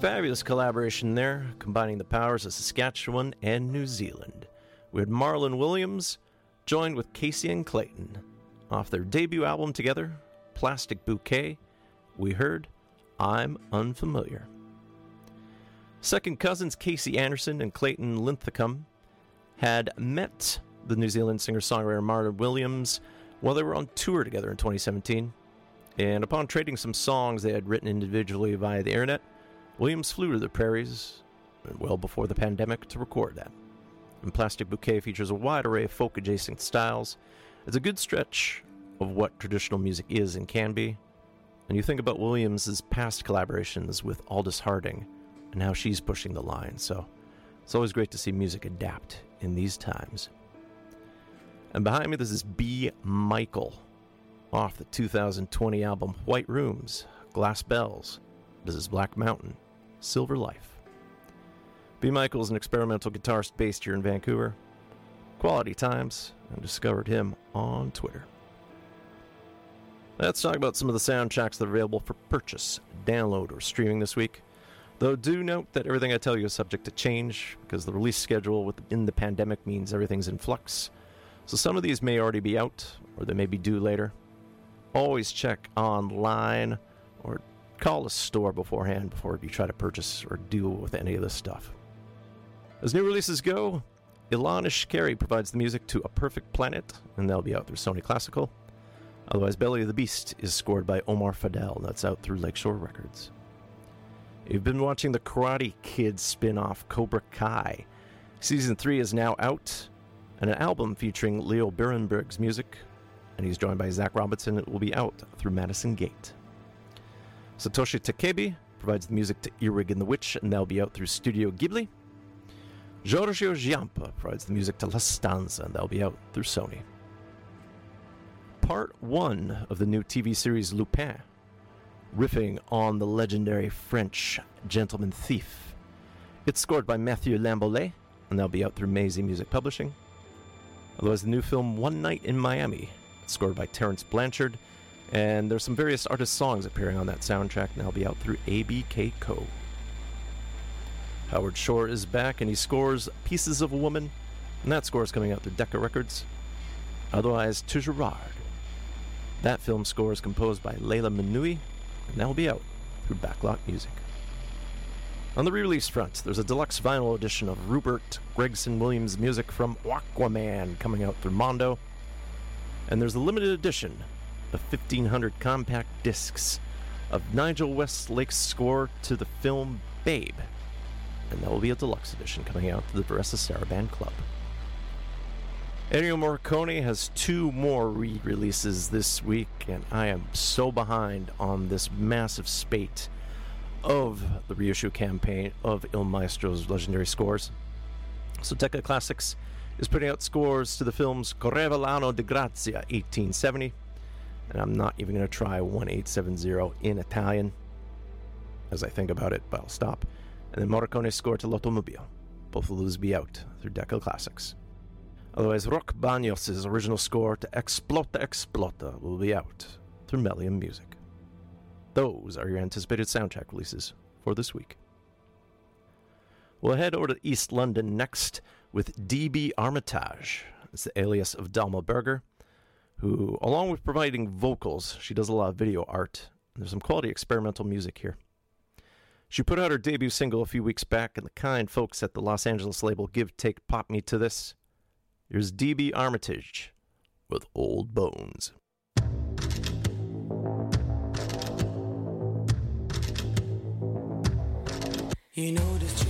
Fabulous collaboration there, combining the powers of Saskatchewan and New Zealand. We had Marlon Williams joined with Kacy and Clayton. Off their debut album together, Plastic Bouquet, we heard I'm Unfamiliar. Second cousins Kacy Anderson and Clayton Linthicum had met the New Zealand singer songwriter Marlon Williams while they were on tour together in 2017. And upon trading some songs they had written individually via the internet, Williams flew to the prairies, uh, well before the pandemic, to record that. And Plastic Bouquet features a wide array of folk adjacent styles. It's a good stretch of what traditional music is and can be. And you think about Williams' past collaborations with Aldous Harding and how she's pushing the line. So it's always great to see music adapt in these times. And behind me, this is B. Michael off the 2020 album White Rooms, Glass Bells. This is Black Mountain, Silver Life. B. Michael is an experimental guitarist based here in Vancouver. Quality Times, and discovered him on Twitter. Let's talk about some of the soundtracks that are available for purchase, download, or streaming this week. Though do note that everything I tell you is subject to change because the release schedule within the pandemic means everything's in flux. So some of these may already be out or they may be due later. Always check online or call a store beforehand before you try to purchase or deal with any of this stuff. As new releases go, Ilan Eshkeri provides the music to A Perfect Planet, and that'll be out through Sony Classical. Otherwise, Belly of the Beast is scored by Omar Fadel, that's out through Lakeshore Records. You've been watching the Karate Kid spin off Cobra Kai. Season 3 is now out, and an album featuring Leo Birenberg's music, and he's joined by Zach Robinson. It will be out through Madison Gate. Satoshi Takebe provides the music to Earwig and the Witch, and that'll be out through Studio Ghibli. Giorgio Giampa provides the music to La Stanza, and that'll be out through Sony. Part 1 of the new TV series Lupin, riffing on the legendary French gentleman thief. It's scored by Mathieu Lamboley, and that'll be out through Maisie Music Publishing. Otherwise, the new film One Night in Miami, scored by Terence Blanchard, and there's some various artist songs appearing on that soundtrack, and that'll be out through ABKCO. Howard Shore is back, and he scores Pieces of a Woman, and that score is coming out through Decca Records. Otherwise, To Gerard. That film score is composed by Leila Manui, and that will be out through Backlot Music. On the re-release front, there's a deluxe vinyl edition of Rupert Gregson Williams music from Aquaman coming out through Mondo. And there's a limited edition of 1500 compact discs of Nigel Westlake's score to the film Babe. And that will be a deluxe edition coming out to the Varèse Sarabande Club. Ennio Morricone has two more re releases this week, and I am so behind on this massive spate of the reissue campaign of Il Maestro's legendary scores. So Decca Classics is putting out scores to the films Correva l'anno di Grazia 1870, and I'm not even going to try 1870 in Italian as I think about it, but I'll stop. And then Morricone score to L'Automobile. Both those be out through Decca Classics. Otherwise, Roque Baños' original score to Explota Explota will be out through Melium Music. Those are your anticipated soundtrack releases for this week. We'll head over to East London next with DB Armitage. It's the alias of Dalma Berger, who, along with providing vocals, she does a lot of video art. There's some quality experimental music here. She put out her debut single a few weeks back, and the kind folks at the Los Angeles label Give Take Pop Me to this. Here's DB Armitage with Old Bones. You know the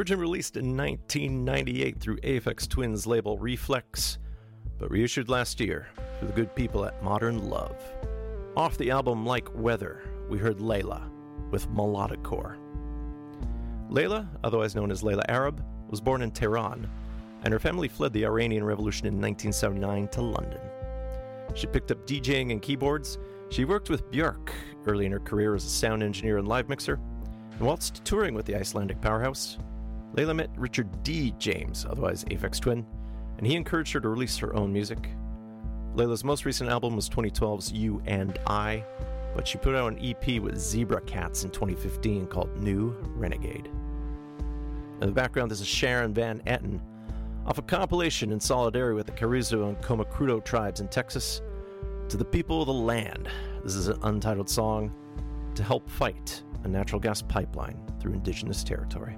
Originally released in 1998 through Aphex Twins label Rephlex, but reissued last year for the good people at Modern Love. Off the album Like Weather, we heard Leila with Melodic Core. Leila, otherwise known as Leila Arab, was born in Tehran, and her family fled the Iranian Revolution in 1979 to London. She picked up DJing and keyboards. She worked with Björk early in her career as a sound engineer and live mixer. And whilst touring with the Icelandic powerhouse, Leila met Richard D. James, otherwise Aphex Twin, and he encouraged her to release her own music. Leila's most recent album was 2012's You and I, but she put out an EP with Zebra Cats in 2015 called New Renegade. In the background, this is Sharon Van Etten off a compilation in solidarity with the Carrizo and Comecrudo tribes in Texas. To the people of the land, this is an untitled song to help fight a natural gas pipeline through indigenous territory.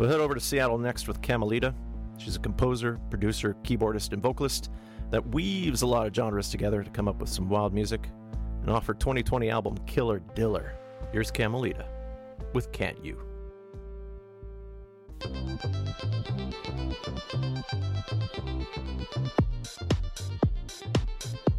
We'll head over to Seattle next with Camelita. She's a composer, producer, keyboardist, and vocalist that weaves a lot of genres together to come up with some wild music and off her 2020 album Killer Diller. Here's Camelita with Can't You. Can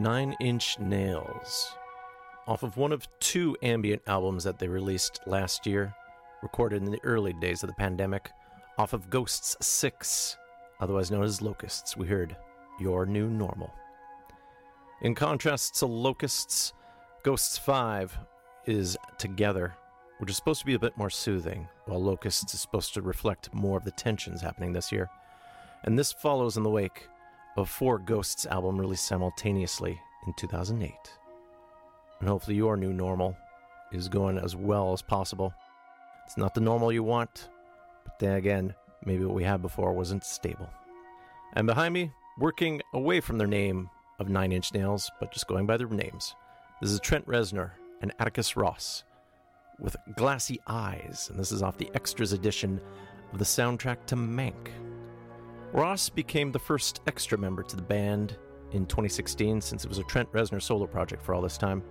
Nine Inch Nails. Off of one of two ambient albums that they released last year, recorded in the early days of the pandemic, off of Ghosts 6, otherwise known as Locusts, we heard Your New Normal. In contrast to Locusts, Ghosts 5 is Together, which is supposed to be a bit more soothing, while Locusts is supposed to reflect more of the tensions happening this year. And this follows in the wake of four Ghosts album released simultaneously in 2008. And hopefully your new normal is going as well as possible. It's not the normal you want, but then again, maybe what we had before wasn't stable. And behind me, working away from their name of Nine Inch Nails, but just going by their names, this is Trent Reznor and Atticus Ross with Glassy Eyes, and this is off the Extras edition of the soundtrack to Mank. Ross became the first extra member to the band in 2016 since it was a Trent Reznor solo project for all this time.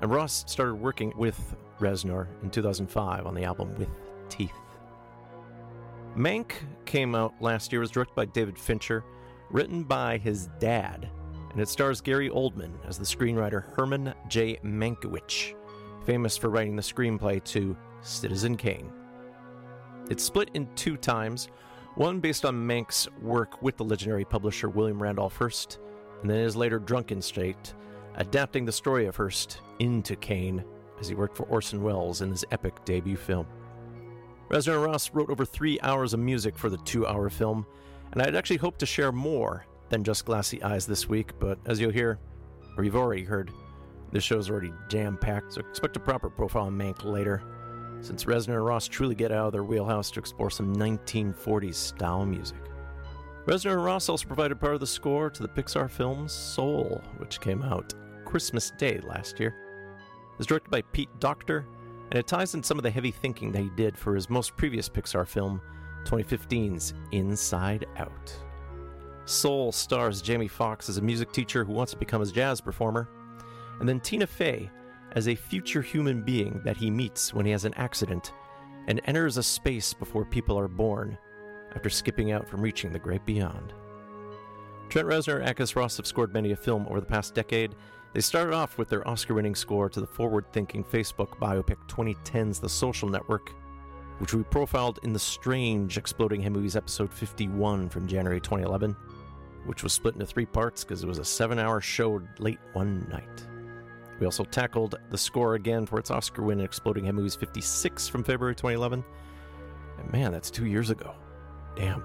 And Ross started working with Reznor in 2005 on the album With Teeth. Mank came out last year, was directed by David Fincher, written by his dad, and it stars Gary Oldman as the screenwriter Herman J. Mankiewicz, famous for writing the screenplay to Citizen Kane. It's split in two times, one based on Mank's work with the legendary publisher William Randolph Hearst, and then his later drunken state, adapting the story of Hearst into Kane as he worked for Orson Welles in his epic debut film. Reznor Ross wrote over three hours of music for the two hour film, and I'd actually hoped to share more than just Glassy Eyes this week, but as you'll hear, or you've already heard, this show's already jam packed, so expect a proper profile on Mank later, since Reznor and Ross truly get out of their wheelhouse to explore some 1940s style music. Reznor and Ross also provided part of the score to the Pixar film Soul, which came out Christmas Day last year. It was directed by Pete Docter, and it ties in some of the heavy thinking that he did for his most previous Pixar film, 2015's Inside Out. Soul stars Jamie Foxx as a music teacher who wants to become a jazz performer, and then Tina Fey as a future human being that he meets when he has an accident and enters a space before people are born after skipping out from reaching the great beyond. Trent Reznor and Atticus Ross have scored many a film over the past decade. They started off with their Oscar winning score to the forward thinking Facebook biopic 2010's The Social Network, which we profiled in the Strange Exploding Movies episode 51 from January 2011, which was split into three parts because it was a seven hour show late one night. We also tackled the score again for its Oscar win in Exploding Head Movies 56 from February 2011. And man, that's two years ago. Damn.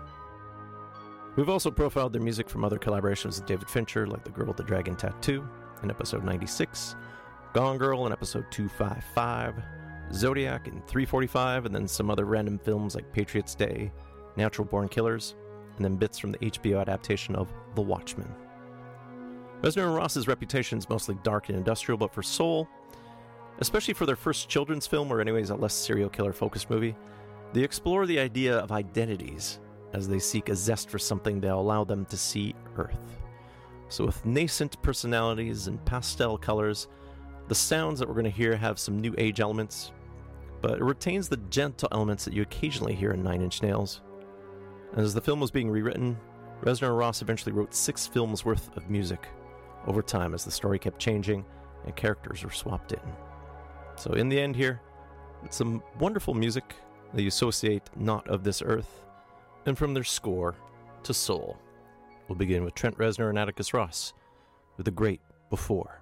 We've also profiled their music from other collaborations with David Fincher, like The Girl with the Dragon Tattoo in episode 96, Gone Girl in episode 255, Zodiac in 345, and then some other random films like Patriots Day, Natural Born Killers, and then bits from the HBO adaptation of The Watchmen. Reznor and Ross's reputation is mostly dark and industrial, but for Soul, especially for their first children's film, or anyways a less serial killer focused movie, they explore the idea of identities as they seek a zest for something that allow them to see Earth. So, with nascent personalities and pastel colors, the sounds that we're going to hear have some new age elements, but it retains the gentle elements that you occasionally hear in Nine Inch Nails. And as the film was being rewritten, Reznor and Ross eventually wrote six films worth of music over time as the story kept changing and characters were swapped in. So, in the end, here, some wonderful music that you associate not of this earth, and from their score to soul. We'll begin with Trent Reznor and Atticus Ross with The Great Before.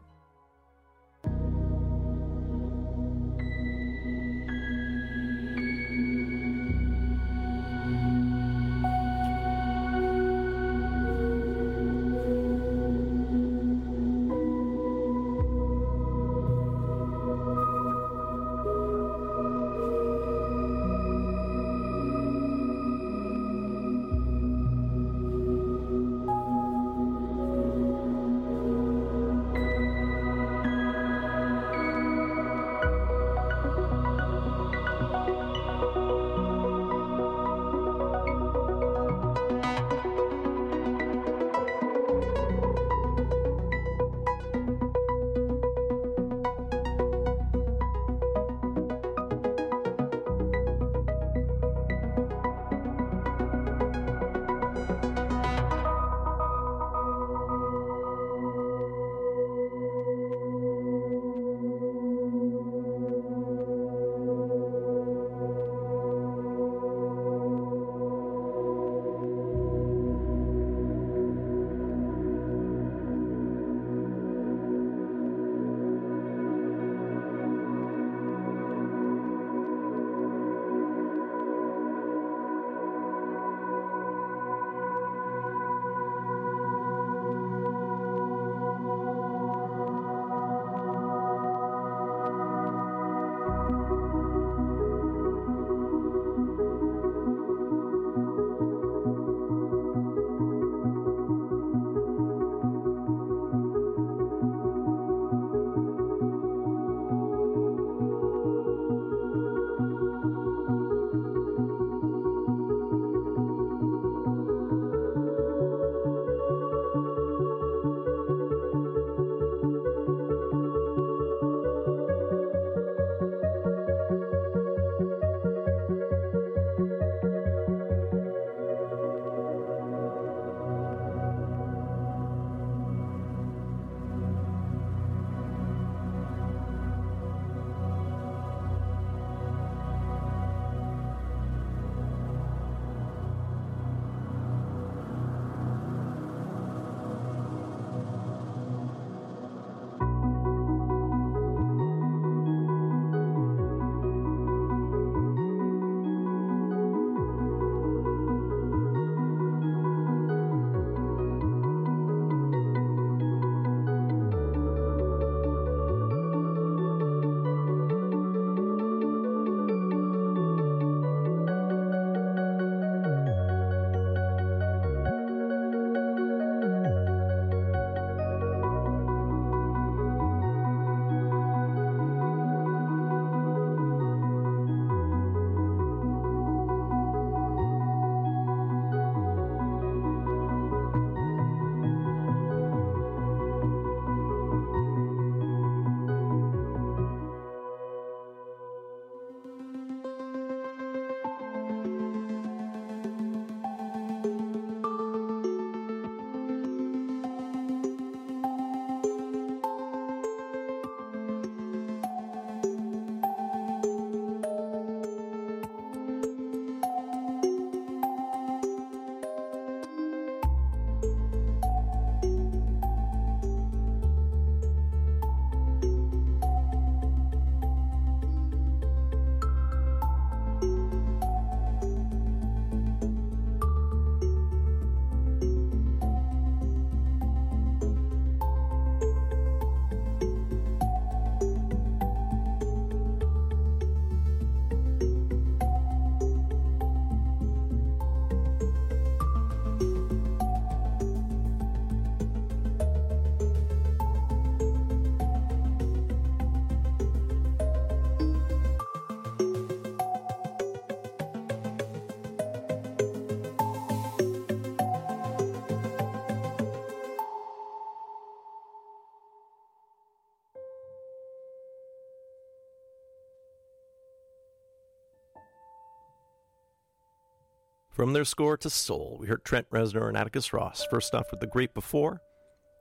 From their score to Soul, we heard Trent Reznor and Atticus Ross, first off with The Great Before,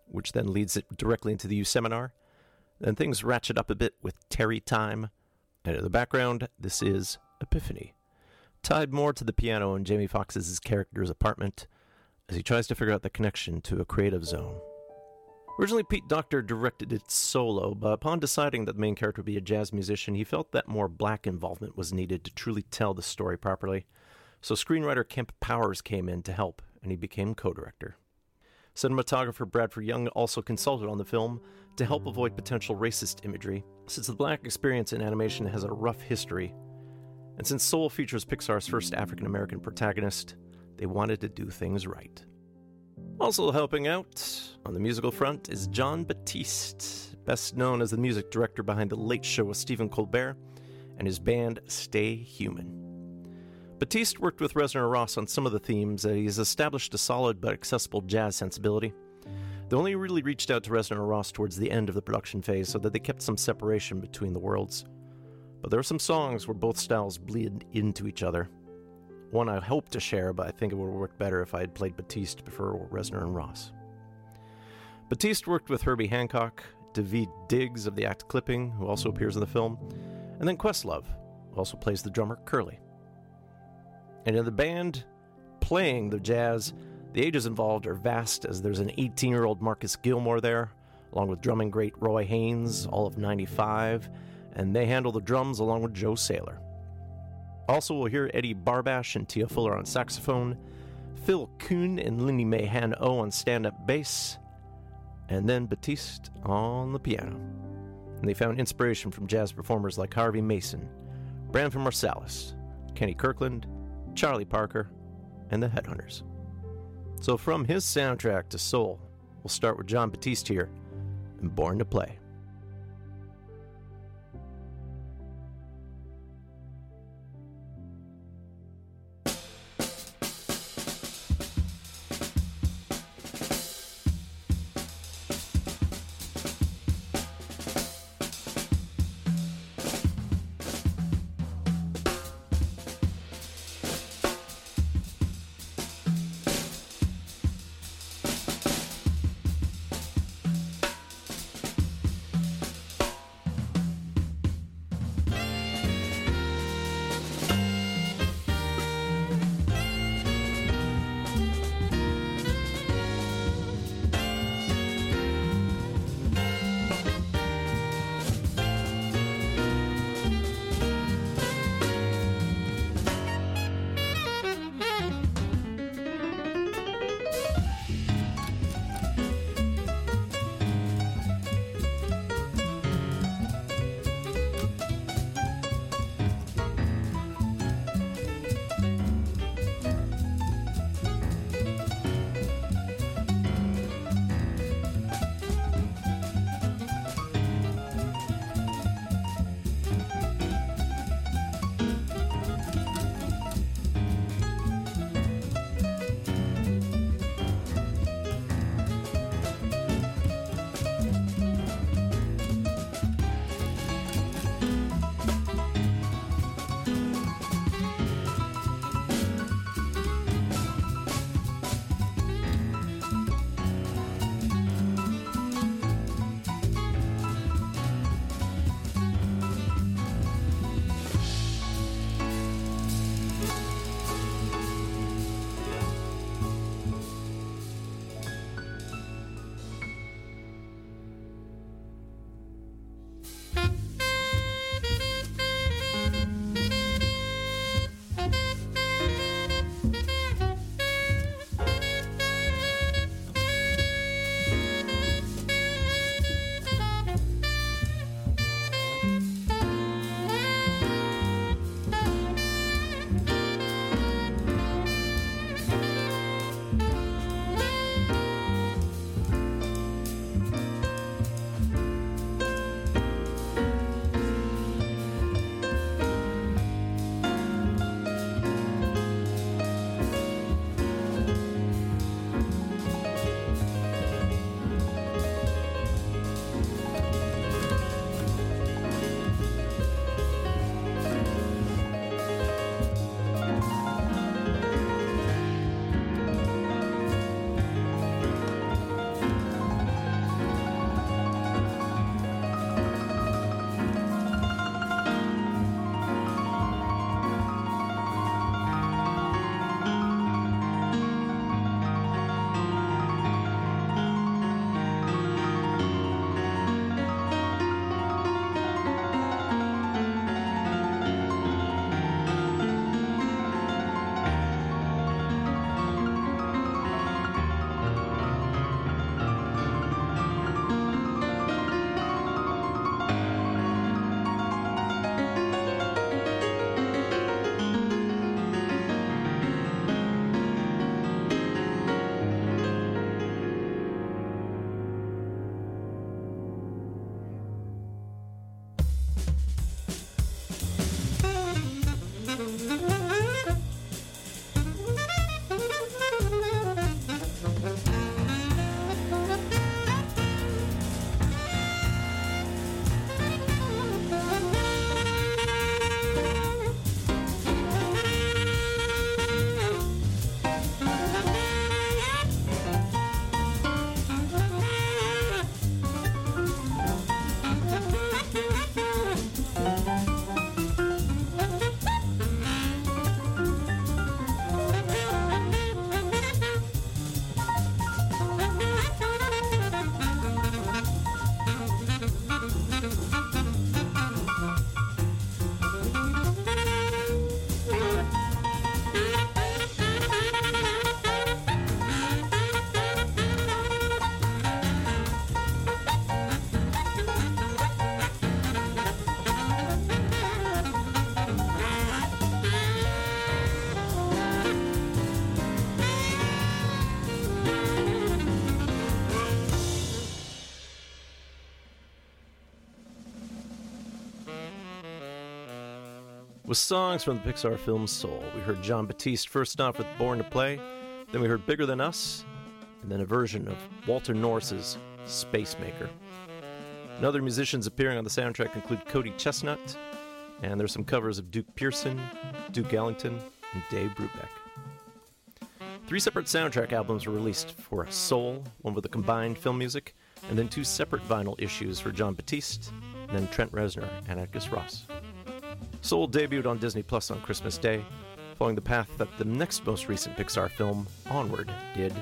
which then leads it directly into the You Seminar. Then things ratchet up a bit with Terry Time. And in the background, this is Epiphany, tied more to the piano in Jamie Foxx's character's apartment as he tries to figure out the connection to a creative zone. Originally, Pete Docter directed it solo, but upon deciding that the main character would be a jazz musician, he felt that more black involvement was needed to truly tell the story properly. So screenwriter Kemp Powers came in to help, and he became co director. Cinematographer Bradford Young also consulted on the film to help avoid potential racist imagery, since the black experience in animation has a rough history. And since Soul features Pixar's first African American protagonist, they wanted to do things right. Also helping out on the musical front is Jon Batiste, best known as the music director behind The Late Show with Stephen Colbert and his band Stay Human. Batiste worked with Reznor Ross on some of the themes, and he's established a solid but accessible jazz sensibility. They only really reached out to Reznor and Ross towards the end of the production phase so that they kept some separation between the worlds. But there are some songs where both styles bleed into each other. One I hope to share, but I think it would have worked better if I had played Batiste before Reznor and Ross. Batiste worked with Herbie Hancock, Daveed Diggs of the Act Clipping, who also appears in the film, and then Questlove, who also plays the drummer Curly. And in the band playing the jazz, the ages involved are vast as there's an 18 year old Marcus Gilmore there, along with drumming great Roy Haynes, all of 95, and they handle the drums along with Joe Saylor. Also, we'll hear Eddie Barbash and Tia Fuller on saxophone, Phil Kuehn and Lindy Mahan O on stand up bass, and then Batiste on the piano. And they found inspiration from jazz performers like Harvey Mason, Branford Marsalis, Kenny Kirkland, Charlie Parker, and the Headhunters. So, from his soundtrack to Soul, we'll start with Jon Batiste here and Born to Play. With songs from the Pixar film Soul, we heard Jon Batiste first off with Born to Play, then we heard Bigger Than Us, and then a version of Walter Norris's Space Maker. And other musicians appearing on the soundtrack include Cody ChesnuTT, and there's some covers of Duke Pearson, Duke Ellington, and Dave Brubeck. Three separate soundtrack albums were released for Soul, one with the combined film music, and then two separate vinyl issues for Jon Batiste, and then Trent Reznor and Atticus Ross. Soul debuted on Disney Plus on Christmas Day, following the path that the next most recent Pixar film, Onward, did,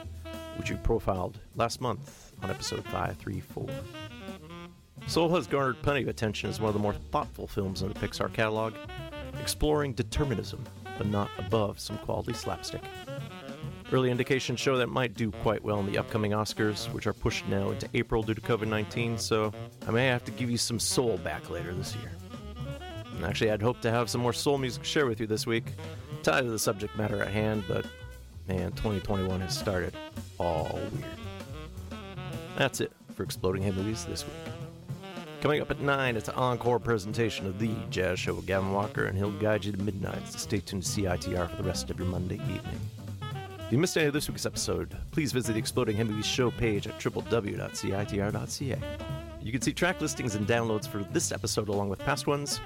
which we profiled last month on episode 534. Soul has garnered plenty of attention as one of the more thoughtful films in the Pixar catalog, exploring determinism, but not above some quality slapstick. Early indications show that might do quite well in the upcoming Oscars, which are pushed now into April due to COVID 19, so I may have to give you some soul back later this year. Actually, I'd hoped to have some more soul music to share with you this week, tied to the subject matter at hand, but man, 2021 has started all weird. That's it for Exploding Head Movies this week. Coming up at 9, it's an encore presentation of the Jazz Show with Gavin Walker, and he'll guide you to midnight, so stay tuned to CITR for the rest of your Monday evening. If you missed any of this week's episode, please visit the Exploding Head Movies show page at www.citr.ca. You can see track listings and downloads for this episode along with past ones,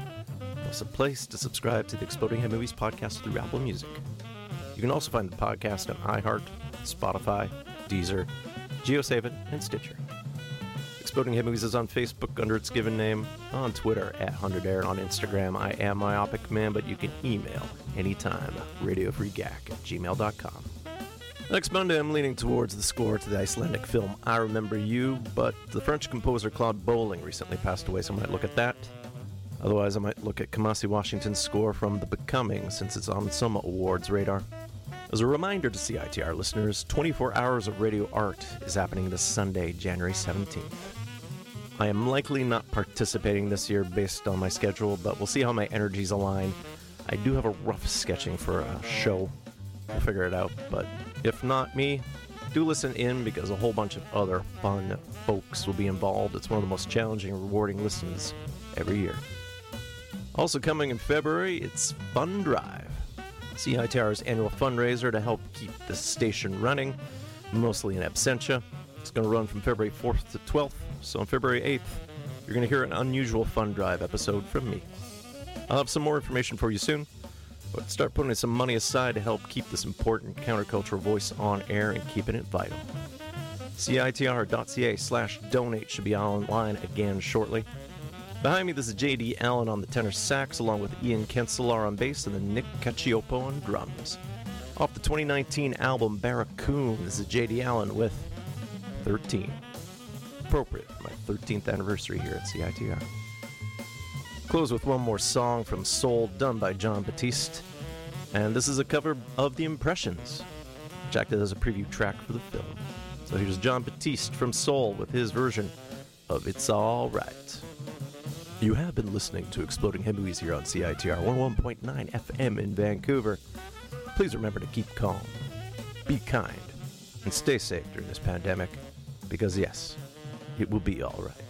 plus a place to subscribe to the Exploding Head Movies podcast through Apple Music. You can also find the podcast on iHeart, Spotify, Deezer, JioSaavn, and Stitcher. Exploding Head Movies is on Facebook under its given name, on Twitter at 100air, on Instagram I am Myopic Man, but you can email anytime, radiofreegak at gmail.com. Next Monday, I'm leaning towards the score to the Icelandic film I Remember You, but the French composer Claude Bolling recently passed away, so I might look at that. Otherwise, I might look at Kamasi Washington's score from The Becoming, since it's on some awards radar. As a reminder to CITR listeners, 24 Hours of Radio Art is happening this Sunday, January 17th. I am likely not participating this year based on my schedule, but we'll see how my energies align. I do have a rough sketching for a show. We'll figure it out, but if not me, do listen in because a whole bunch of other fun folks will be involved. It's one of the most challenging and rewarding listens every year. Also coming in February, it's Fun Drive. CITR's annual fundraiser to help keep the station running, mostly in absentia. It's going to run from February 4th to 12th, so on February 8th, you're going to hear an unusual Fun Drive episode from me. I'll have some more information for you soon, but start putting some money aside to help keep this important countercultural voice on air and keeping it vital. CITR.ca slash donate should be online again shortly. Behind me, this is J.D. Allen on the tenor sax, along with Ian Kenselaar on bass and then Nick Cacioppo on drums. Off the 2019 album Barracoon, this is J.D. Allen with 13. Appropriate my 13th anniversary here at CITR. Close with one more song from Soul done by Jon Batiste. And this is a cover of The Impressions, which acted as a preview track for the film. So here's Jon Batiste from Soul with his version of It's Alright. You have been listening to Exploding Movies here on CITR 101.9 FM in Vancouver. Please remember to keep calm, be kind, and stay safe during this pandemic because, yes, it will be alright.